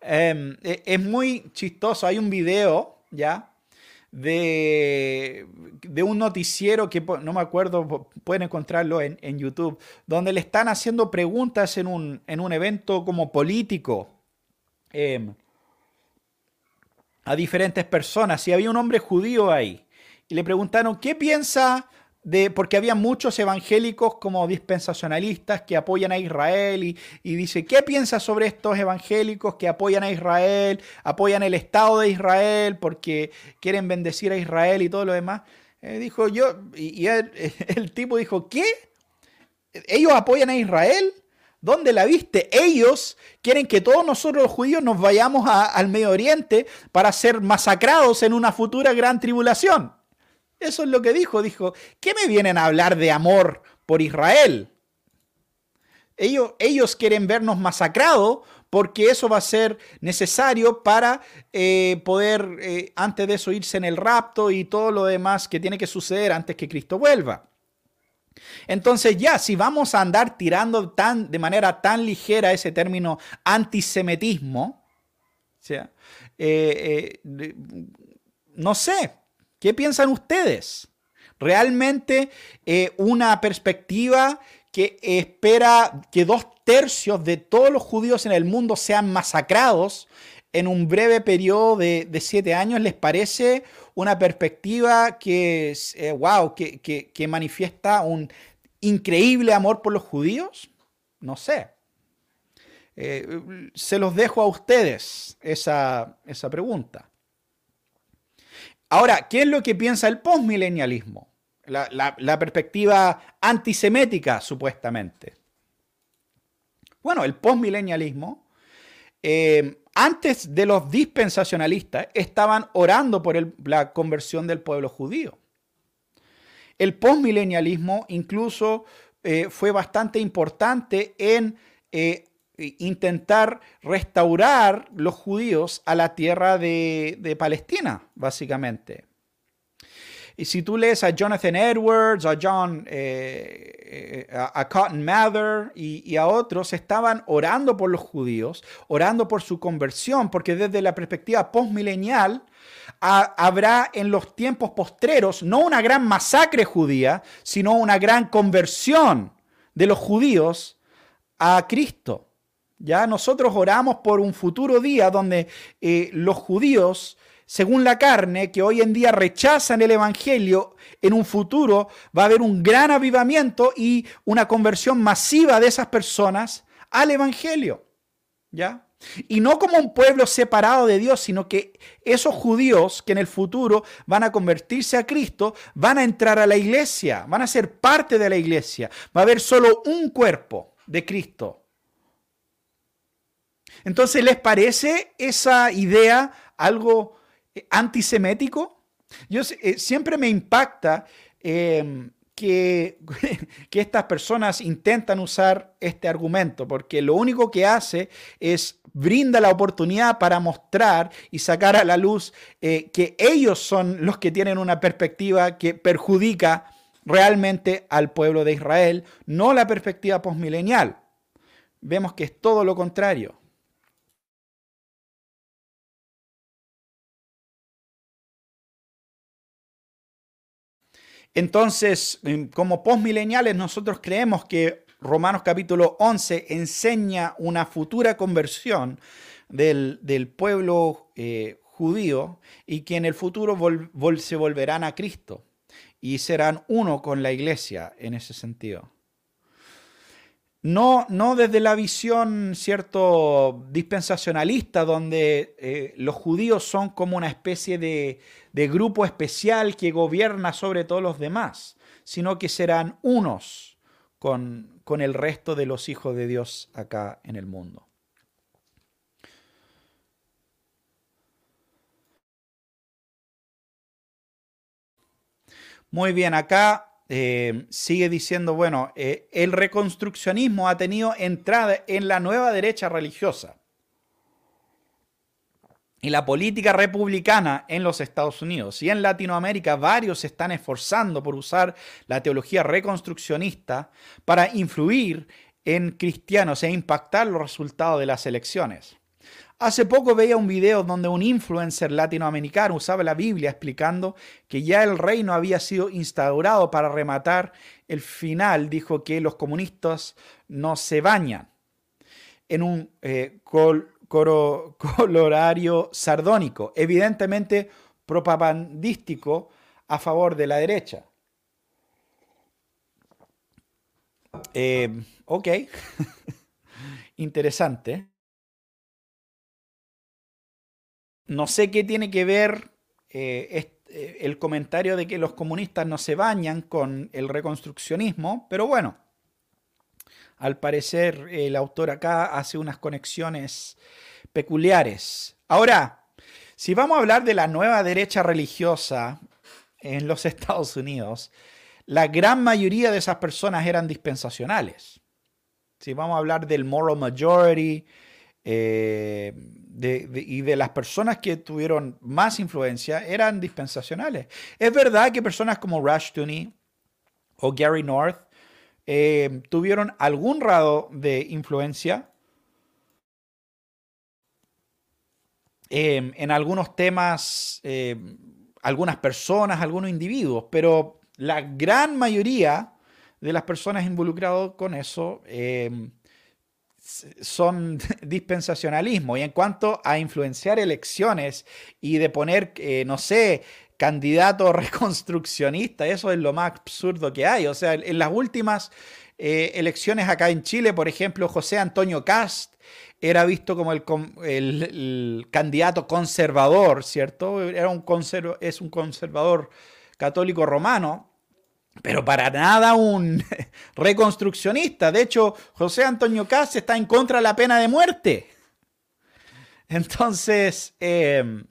Em, e, es muy chistoso. Hay un video, ¿ya? De, de, un noticiero que no me acuerdo, pueden encontrarlo en, YouTube, donde le están haciendo preguntas en un, en un evento como político. Em, a diferentes personas y había un hombre judío ahí. Y le preguntaron, ¿qué piensa de, porque había muchos evangélicos como dispensacionalistas que apoyan a Israel y, dice, ¿qué piensa sobre estos evangélicos que apoyan a Israel, apoyan el Estado de Israel porque quieren bendecir a Israel y todo lo demás? Eh, dijo yo, y, <laughs> el tipo dijo, ¿qué? ¿Ellos apoyan a Israel? ¿Dónde la viste? Ellos quieren que todos nosotros los judíos nos vayamos al Medio Oriente para ser masacrados en una futura gran tribulación. Eso es lo que dijo. Dijo, ¿qué me vienen a hablar de amor por Israel? Ellos, ellos quieren vernos masacrados porque eso va a ser necesario para eh, poder, eh, antes de eso, irse en el rapto y todo lo demás que tiene que suceder antes que Cristo vuelva. Entonces ya, si vamos a andar tirando tan, de manera tan ligera ese término antisemitismo, eh, eh, no sé, ¿qué piensan ustedes? Realmente eh, una perspectiva que espera que dos tercios de todos los judíos en el mundo sean masacrados en un breve periodo de, siete años, ¿les parece una perspectiva que, wow, eh, que, manifiesta un increíble amor por los judíos? No sé. Eh, se los dejo a ustedes esa, esa pregunta. Ahora, ¿qué es lo que piensa el postmilenialismo? La, la, perspectiva antisemética, supuestamente. Bueno, el postmilenialismo eh, antes de los dispensacionalistas, estaban orando por la conversión del pueblo judío. El postmilenialismo incluso eh, fue bastante importante en eh, intentar restaurar los judíos a la tierra de Palestina, básicamente. Y si tú lees a Jonathan Edwards, a John, eh, eh, a, Cotton Mather y, a otros, estaban orando por los judíos, orando por su conversión, porque desde la perspectiva postmilenial habrá en los tiempos postreros no una gran masacre judía, sino una gran conversión de los judíos a Cristo. Ya nosotros oramos por un futuro día donde eh, los judíos según la carne, que hoy en día rechazan el Evangelio, en un futuro va a haber un gran avivamiento y una conversión masiva de esas personas al Evangelio. ¿Ya? Y no como un pueblo separado de Dios, sino que esos judíos que en el futuro van a convertirse a Cristo, van a entrar a la iglesia, van a ser parte de la iglesia. Va a haber solo un cuerpo de Cristo. Entonces, ¿les parece esa idea algo antisemético. Yo eh, siempre me impacta em, que, <laughs> que, estas personas intentan usar este argumento, porque lo único que hace es brinda la oportunidad para mostrar y sacar a la luz eh, que ellos son los que tienen una perspectiva que perjudica realmente al pueblo de Israel, no la perspectiva postmilenial. Vemos que es todo lo contrario. Entonces, em, como postmileniales, nosotros creemos que Romanos capítulo 11 enseña una futura conversión del, pueblo eh, judío y que en el futuro se volverán a Cristo y serán uno con la iglesia en ese sentido. No, no desde la visión, cierto, dispensacionalista, donde eh, los judíos son como una especie de, grupo especial que gobierna sobre todos los demás, sino que serán unos con el resto de los hijos de Dios acá en el mundo. Muy bien, acá eh, sigue diciendo, bueno, eh, el reconstruccionismo ha tenido entrada en la nueva derecha religiosa y la política republicana en los Estados Unidos y en Latinoamérica varios se están esforzando por usar la teología reconstruccionista para influir en cristianos e impactar los resultados de las elecciones. Hace poco veía un video donde un influencer latinoamericano usaba la Biblia explicando que ya el reino había sido instaurado para rematar el final. Dijo que los comunistas no se bañan. En un, eh, <laughs> colorario sardónico, evidentemente propagandístico a favor de la derecha. Eh, ok, <laughs> interesante. No sé qué tiene que ver eh, eh, el comentario de que los comunistas no se bañan con el reconstruccionismo, pero bueno, al parecer el autor acá hace unas conexiones peculiares. Ahora, si vamos a hablar de la nueva derecha religiosa en los <laughs> Estados Unidos, la gran mayoría de esas personas eran dispensacionales. Si vamos a hablar del moral majority eh, y de las personas que tuvieron más influencia, eran dispensacionales. Es verdad que personas como Rush o Gary North eh, tuvieron algún grado de influencia em, en algunos temas, em, algunas personas, algunos individuos, pero la gran mayoría de las personas involucradas con eso em, son <laughs> dispensacionalismo. Y en cuanto a influenciar elecciones y de poner, eh, no sé, candidato <laughs> reconstruccionista, eso es lo más absurdo que hay. O sea, en las últimas eh, elecciones acá en Chile, por ejemplo, José Antonio Cast era visto como el, candidato conservador, ¿cierto? Era un es un conservador católico romano, pero para nada un <laughs> reconstruccionista. De hecho, José Antonio Cast está en contra de la pena de muerte. Entonces, eh,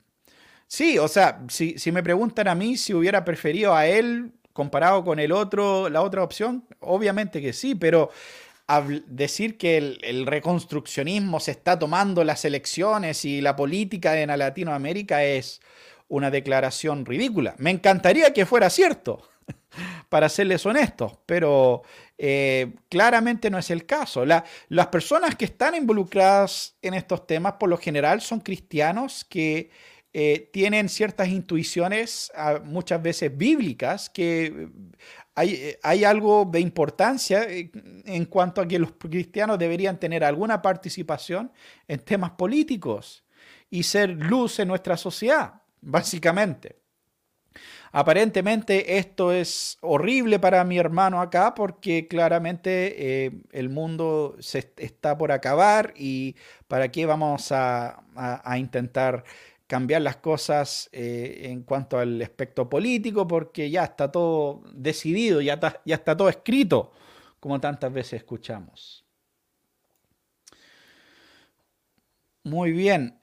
Sí, o sea, si, me preguntan a mí si hubiera preferido a él comparado con el otro, la otra opción, obviamente que sí, pero decir que el, reconstruccionismo se está tomando las elecciones y la política en Latinoamérica es una declaración ridícula. Me encantaría que fuera cierto, <laughs> para serles honestos, pero eh, claramente no es el caso. las personas que están involucradas en estos temas, por lo general, son cristianos que eh, tienen ciertas intuiciones, ah, muchas veces bíblicas, que eh, hay, hay, algo de importancia en cuanto a que los cristianos deberían tener alguna participación en temas políticos y ser luz en nuestra sociedad, básicamente. Aparentemente esto es horrible para mi hermano acá porque claramente el mundo se está por acabar y para qué vamos a, a intentar cambiar las cosas eh, en cuanto al aspecto político, porque ya está todo decidido, ya está, ya está todo escrito, como tantas veces escuchamos. Muy bien.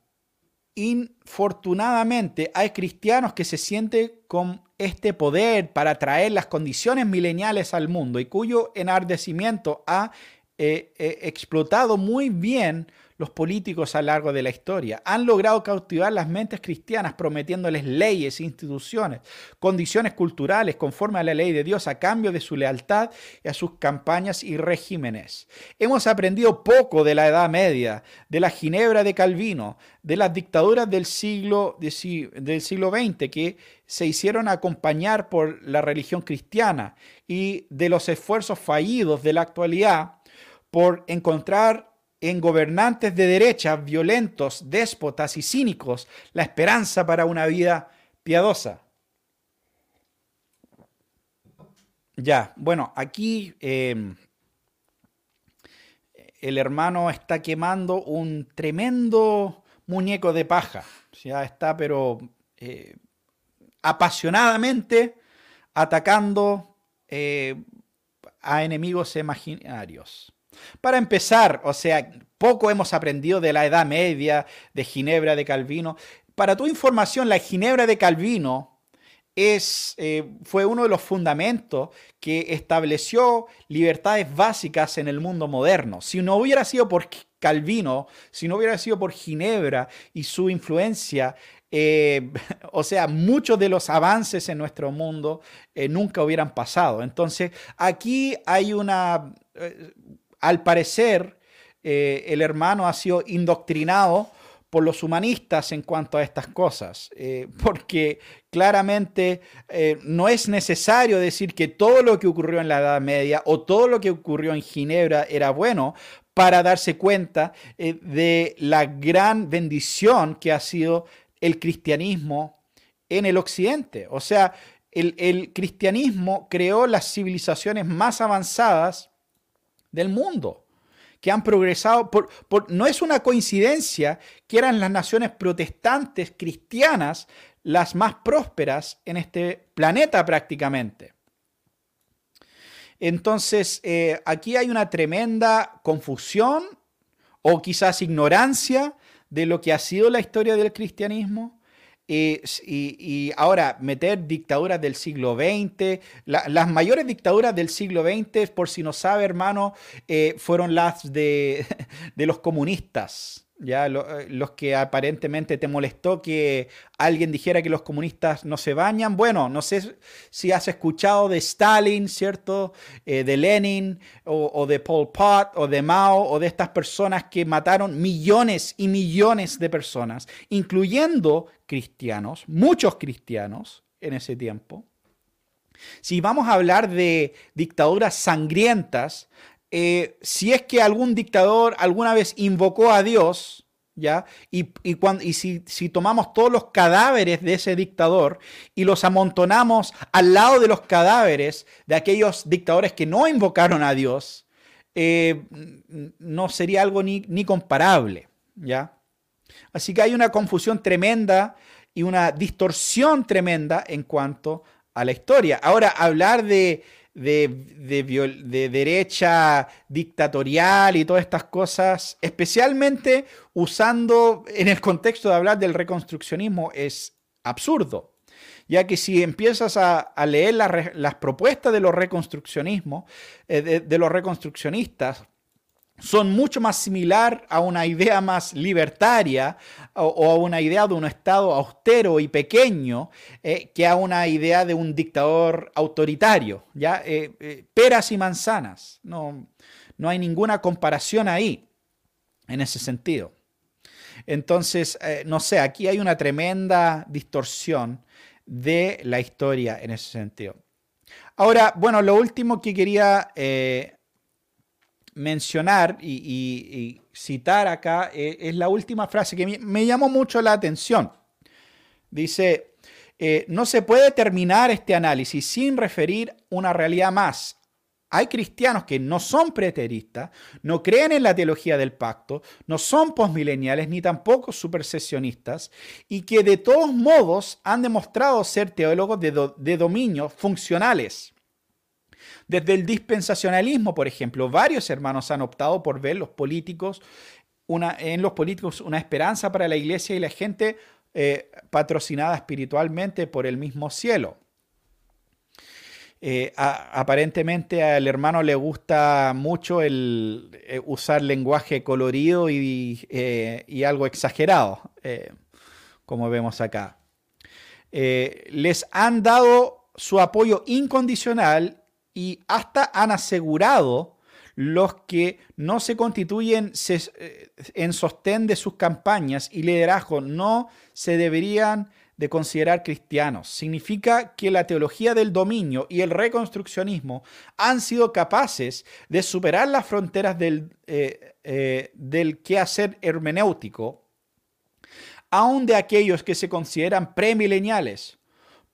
Infortunadamente hay cristianos que se sienten con este poder para traer las condiciones mileniales al mundo y cuyo enardecimiento ha eh, eh, explotado muy bien los políticos a lo largo de la historia. Han logrado cautivar las mentes cristianas prometiéndoles leyes, instituciones, condiciones culturales conforme a la ley de Dios a cambio de su lealtad y a sus campañas y regímenes. Hemos aprendido poco de la Edad Media, de la Ginebra de Calvino, de las dictaduras del siglo, del siglo XX que se hicieron acompañar por la religión cristiana y de los esfuerzos fallidos de la actualidad por encontrar en gobernantes de derecha violentos, déspotas y cínicos la esperanza para una vida piadosa. Ya, bueno, aquí em, el hermano está quemando un tremendo muñeco de paja. Ya está, pero eh, apasionadamente atacando eh, a enemigos imaginarios. Para empezar, o sea, poco hemos aprendido de la Edad Media, de Ginebra de Calvino. Para tu información, la Ginebra de Calvino es, eh, fue uno de los fundamentos que estableció libertades básicas en el mundo moderno. Si no hubiera sido por Calvino, si no hubiera sido por Ginebra y su influencia, eh, <laughs> o sea, muchos de los avances en nuestro mundo eh, nunca hubieran pasado. Entonces, aquí hay una, al parecer, eh, el hermano ha sido indoctrinado por los humanistas en cuanto a estas cosas, eh, porque claramente eh, no es necesario decir que todo lo que ocurrió en la Edad Media o todo lo que ocurrió en Ginebra era bueno para darse cuenta de la gran bendición que ha sido el cristianismo en el occidente. O sea, el, cristianismo creó las civilizaciones más avanzadas del mundo que han progresado. Por, no es una coincidencia que eran las naciones protestantes cristianas las más prósperas en este planeta prácticamente. Entonces, eh, aquí hay una tremenda confusión o quizás ignorancia de lo que ha sido la historia del cristianismo y, ahora, meter dictaduras del siglo XX, las mayores dictaduras del siglo XX, por si no sabe, hermano, eh, fueron las de, <laughs> de los comunistas. ¿Ya? Eh, los que aparentemente te molestó que alguien dijera que los comunistas no se bañan. Bueno, no sé si has escuchado de Stalin, ¿cierto? Eh, de Lenin, o, de Pol Pot, o de Mao, o de estas personas que mataron millones y millones de personas, incluyendo cristianos, muchos cristianos en ese tiempo. Si vamos a hablar de dictaduras sangrientas, eh, si es que algún dictador alguna vez invocó a Dios, ¿ya? Y, y si, si, tomamos todos los cadáveres de ese dictador y los amontonamos al lado de los cadáveres de aquellos dictadores que no invocaron a Dios, eh, no sería algo ni, ni comparable, ¿ya? Así que hay una confusión tremenda y una distorsión tremenda en cuanto a la historia. Ahora, hablar de de, derecha dictatorial y todas estas cosas, especialmente usando en el contexto de hablar del reconstruccionismo, es absurdo. Ya que si empiezas a, leer las propuestas de los eh, de los reconstruccionistas, son mucho más similar a una idea más libertaria o, a una idea de un Estado austero y pequeño eh, que a una idea de un dictador autoritario. ¿ya? Eh, eh, peras y manzanas. No, no hay ninguna comparación ahí en ese sentido. Entonces, no sé, aquí hay una tremenda distorsión de la historia en ese sentido. Ahora, bueno, lo último que quería mencionar y, citar acá eh, es la última frase que me, llamó mucho la atención. Dice, eh, no se puede terminar este análisis sin referir una realidad más. Hay cristianos que no son preteristas, no creen en la teología del pacto, no son posmileniales ni tampoco supersesionistas y que de todos modos han demostrado ser teólogos de, de dominio funcionales. Desde el dispensacionalismo, por ejemplo, varios hermanos han optado por ver los políticos en los políticos una esperanza para la iglesia y la gente eh, patrocinada espiritualmente por el mismo cielo. Eh, aparentemente al hermano le gusta mucho el eh, usar lenguaje colorido y algo exagerado, como vemos acá. les han dado su apoyo incondicional y hasta han asegurado los que no se constituyen eh, en sostén de sus campañas y liderazgo no se deberían de considerar cristianos. Significa que la teología del dominio y el reconstruccionismo han sido capaces de superar las fronteras del, eh, eh, quehacer hermenéutico, aun de aquellos que se consideran premileniales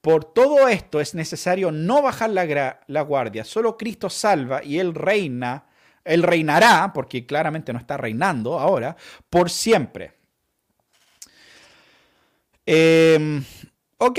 por todo esto es necesario no bajar la, guardia. Solo Cristo salva y Él reina. Él reinará, porque claramente no está reinando ahora, por siempre. Em, ok.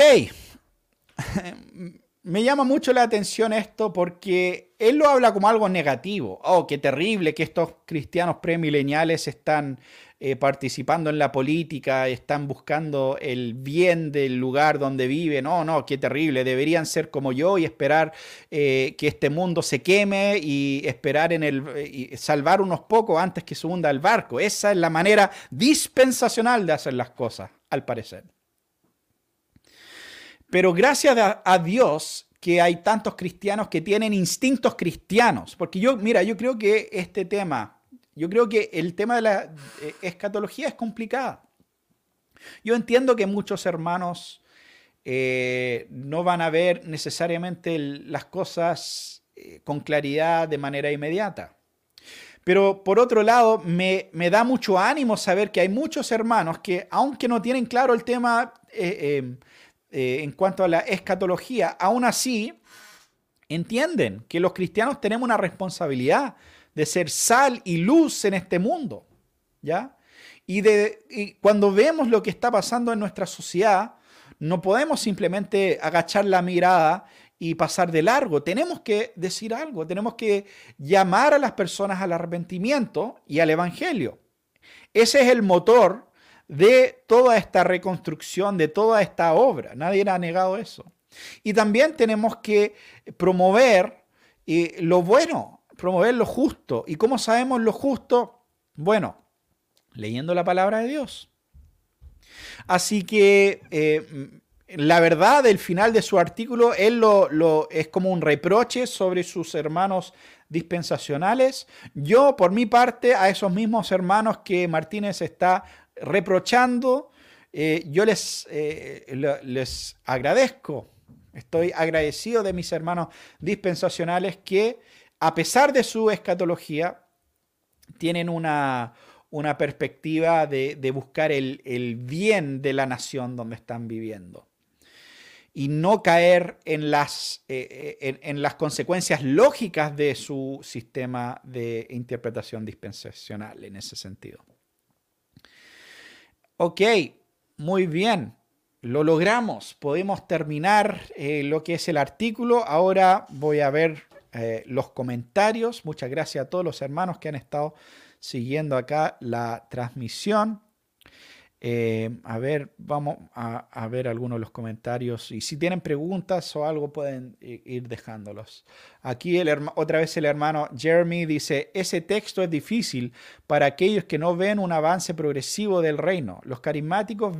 <laughs> Me llama mucho la atención esto porque él lo habla como algo negativo. Oh, qué terrible que estos cristianos premileniales están eh, participando en la política, están buscando el bien del lugar donde viven. No, no, qué terrible. Deberían ser como yo y esperar eh, que este mundo se queme y esperar en el y salvar unos pocos antes que se hunda el barco. Esa es la manera dispensacional de hacer las cosas, al parecer. Pero gracias a Dios que hay tantos cristianos que tienen instintos cristianos. Porque yo, mira, yo creo que este tema yo creo que el tema de la eh, escatología es complicada. Yo entiendo que muchos hermanos eh, no van a ver necesariamente las cosas eh, con claridad de manera inmediata. Pero por otro lado, me, da mucho ánimo saber que hay muchos hermanos que, aunque no tienen claro el tema eh, en cuanto a la escatología, aún así entienden que los cristianos tenemos una responsabilidad de ser sal y luz en este mundo. ¿Ya? Y, de, cuando vemos lo que está pasando en nuestra sociedad, no podemos simplemente agachar la mirada y pasar de largo. Tenemos que decir algo, tenemos que llamar a las personas al arrepentimiento y al Evangelio. Ese es el motor de toda esta reconstrucción, de toda esta obra. Nadie ha negado eso. Y también tenemos que promover eh, lo bueno, promover lo justo. ¿Y cómo sabemos lo justo? Bueno, leyendo la palabra de Dios. Así que eh, la verdad del final de su artículo, él lo, es como un reproche sobre sus hermanos dispensacionales. Yo, por mi parte, a esos mismos hermanos que Martínez está reprochando, eh, yo les, eh, les agradezco, estoy agradecido de mis hermanos dispensacionales que, a pesar de su escatología, tienen una, una perspectiva de, buscar el, bien de la nación donde están viviendo y no caer en las, eh, eh, en, las consecuencias lógicas de su sistema de interpretación dispensacional en ese sentido. Ok, muy bien, lo logramos, podemos terminar eh, lo que es el artículo. Ahora voy a ver los comentarios. Muchas gracias a todos los hermanos que han estado siguiendo acá la transmisión. Eh, a ver, vamos a, ver algunos de los comentarios. Y si tienen preguntas o algo, pueden ir dejándolos. Aquí otra vez el hermano Jeremy dice, ese texto es difícil para aquellos que no ven un avance progresivo del reino. Los carismáticos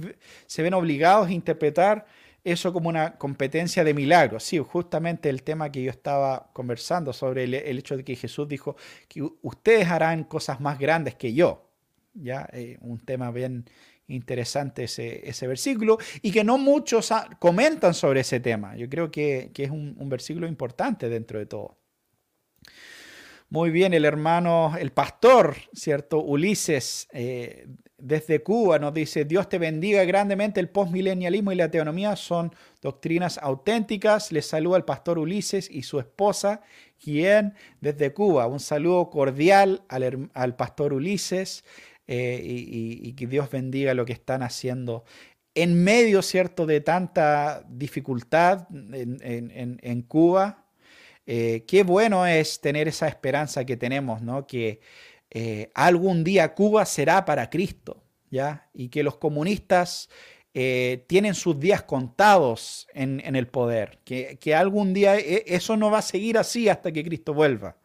se ven obligados a interpretar eso como una competencia de milagros. Sí, justamente el tema que yo estaba conversando sobre el, hecho de que Jesús dijo que ustedes harán cosas más grandes que yo. Ya, eh, un tema bien interesante ese, ese, versículo y que no muchos comentan sobre ese tema. Yo creo que, es un, versículo importante dentro de todo. Muy bien, el hermano, el pastor, ¿cierto? Ulises, eh, desde Cuba nos dice, Dios te bendiga grandemente, el postmilenialismo y la teonomía son doctrinas auténticas. Les saluda el pastor Ulises y su esposa, quien desde Cuba. Un saludo cordial al, pastor Ulises eh, y, que Dios bendiga lo que están haciendo en medio, ¿cierto?, de tanta dificultad en, Cuba. Eh, qué bueno es tener esa esperanza que tenemos, ¿no? Que eh, algún día Cuba será para Cristo, ¿ya? Y que los comunistas eh, tienen sus días contados en, el poder, que, algún día eh, eso no va a seguir así hasta que Cristo vuelva.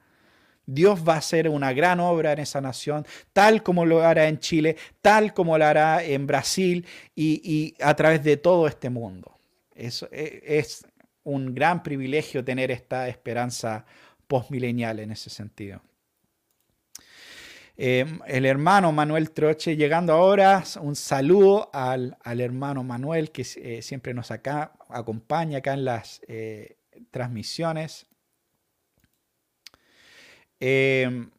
Dios va a hacer una gran obra en esa nación, tal como lo hará en Chile, tal como lo hará en Brasil y, a través de todo este mundo. Es, es un gran privilegio tener esta esperanza postmilenial en ese sentido. Eh, el hermano Manuel Troche llegando ahora, un saludo al, hermano Manuel que eh, siempre nos acá, acompaña acá en las eh, transmisiones. el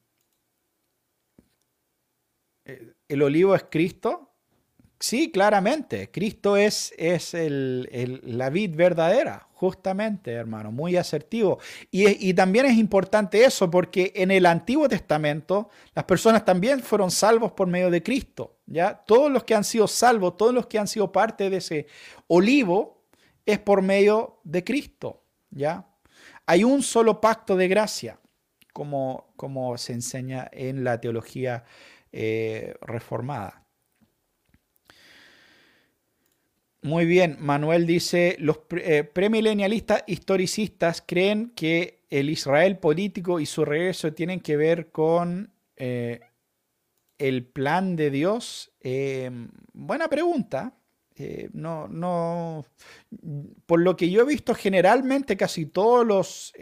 olivo es Cristo, Sí, claramente. Cristo es, es el, la vid verdadera, justamente, hermano, muy asertivo. Y, también es importante eso, porque en el Antiguo Testamento las personas también fueron salvos por medio de Cristo. ¿ya? Todos los que han sido salvos, todos los que han sido parte de ese olivo, es por medio de Cristo. ¿ya? Hay un solo pacto de gracia, como, como se enseña en la teología eh, reformada. Muy bien, Manuel dice, los eh, premilenialistas historicistas creen que el Israel político y su regreso tienen que ver con eh, el plan de Dios. Em, buena pregunta. Eh, no, no, por lo que yo he visto, generalmente casi todos los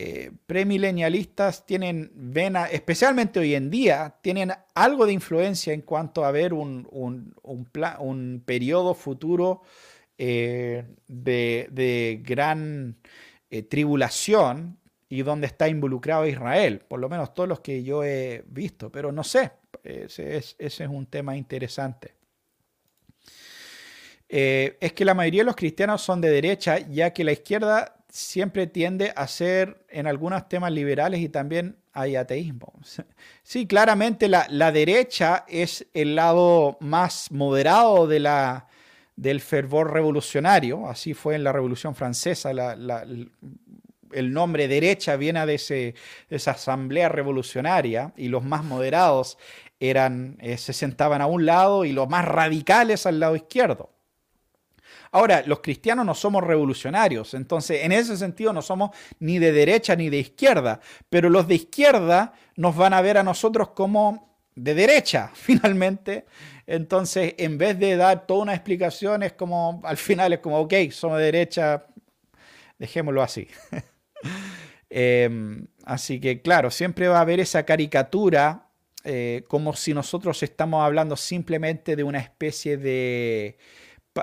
eh, premilenialistas tienen vena, especialmente hoy en día, tienen algo de influencia en cuanto a ver un, un, periodo futuro eh, de, gran eh, tribulación y donde está involucrado Israel, por lo menos todos los que yo he visto, pero no sé, ese es, un tema interesante. Es que la mayoría de los cristianos son de derecha, ya que la izquierda siempre tiende a ser en algunos temas liberales y también hay ateísmo. <laughs> Sí, claramente la, derecha es el lado más moderado de la, del fervor revolucionario, así fue en la Revolución Francesa, el nombre derecha viene de, ese, esa asamblea revolucionaria y los más moderados eran, eh, se sentaban a un lado y los más radicales al lado izquierdo. Ahora, los cristianos no somos revolucionarios, entonces en ese sentido no somos ni de derecha ni de izquierda, pero los de izquierda nos van a ver a nosotros como de derecha, <laughs> finalmente. Entonces, en vez de dar toda una explicación, es como, al final es como, ok, somos de derecha, dejémoslo así. <laughs> Em, así que, claro, siempre va a haber esa caricatura eh, como si nosotros estamos hablando simplemente de una especie de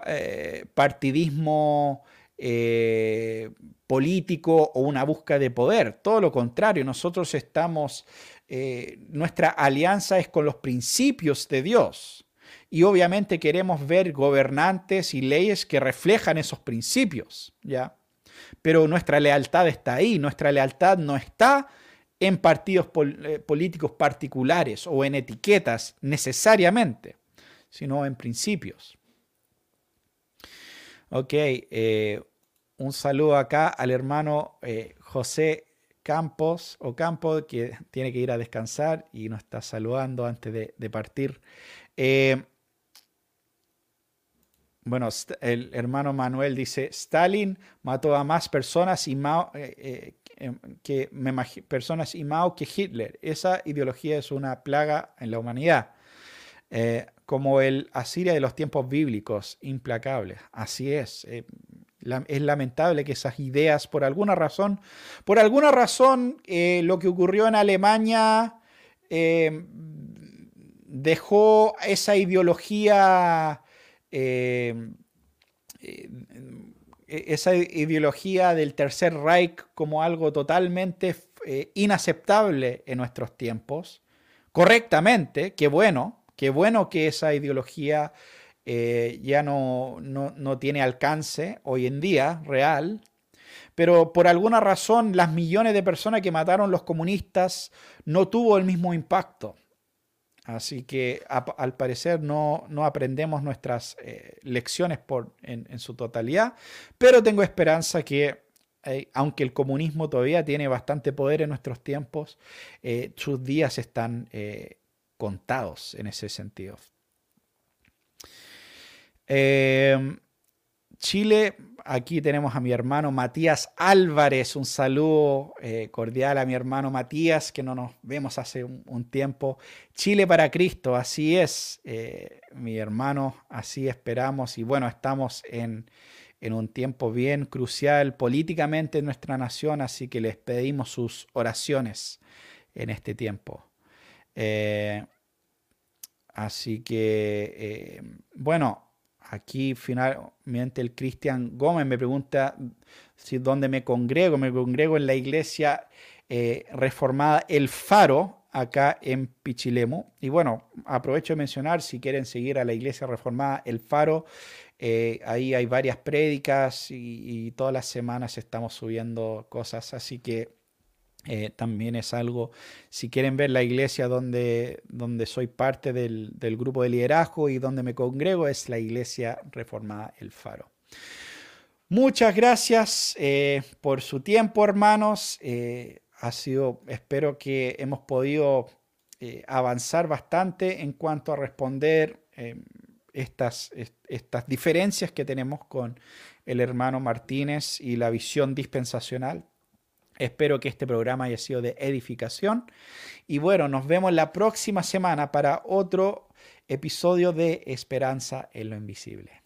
eh, partidismo eh, político o una búsqueda de poder. Todo lo contrario, nosotros estamos, eh, nuestra alianza es con los principios de Dios. Y obviamente queremos ver gobernantes y leyes que reflejan esos principios, ¿ya? Pero nuestra lealtad está ahí, nuestra lealtad no está en partidos políticos particulares o en etiquetas necesariamente, sino en principios. Ok, eh, un saludo acá al hermano eh, José Campos o Campo, que tiene que ir a descansar y nos está saludando antes de, partir. Eh, bueno, el hermano Manuel dice, Stalin mató a más personas y Mao, que, personas y Mao que Hitler. Esa ideología es una plaga en la humanidad como el Asiria de los tiempos bíblicos, implacable. Así es. Eh, es lamentable que esas ideas, por alguna razón, por alguna razón, eh, lo que ocurrió en Alemania eh, dejó esa ideología, esa ideología del Tercer Reich como algo totalmente inaceptable en nuestros tiempos. Correctamente, qué bueno, Qué bueno que esa ideología eh, ya no, no, tiene alcance hoy en día real, pero por alguna razón las millones de personas que mataron los comunistas no tuvo el mismo impacto. Así que al parecer no, no aprendemos nuestras eh, lecciones por, en, su totalidad, pero tengo esperanza que, eh, aunque el comunismo todavía tiene bastante poder en nuestros tiempos, sus días están contados en ese sentido. Em, Chile, aquí tenemos a mi hermano Matías Álvarez, un saludo eh, cordial a mi hermano Matías, que no nos vemos hace un, tiempo. Chile para Cristo, así es, eh, mi hermano, así esperamos y bueno, estamos en, en, un tiempo bien crucial políticamente en nuestra nación, así que les pedimos sus oraciones en este tiempo. Eh, así que, eh, bueno, aquí finalmente el Cristian Gómez me pregunta si dónde me congrego. Me congrego en la iglesia eh, reformada El Faro, acá en Pichilemu. Y bueno, aprovecho de mencionar, si quieren seguir a la iglesia reformada El Faro, ahí hay varias prédicas y, y, todas las semanas estamos subiendo cosas, así que eh, también es algo, si quieren ver la iglesia donde, donde soy parte del, grupo de liderazgo y donde me congrego, es la iglesia reformada El Faro. Muchas gracias eh, por su tiempo, hermanos. Eh, ha sido, espero que hemos podido avanzar bastante en cuanto a responder estas, estas diferencias que tenemos con el hermano Martínez y la visión dispensacional. Espero que este programa haya sido de edificación. Y bueno, nos vemos la próxima semana para otro episodio de Esperanza en lo Invisible.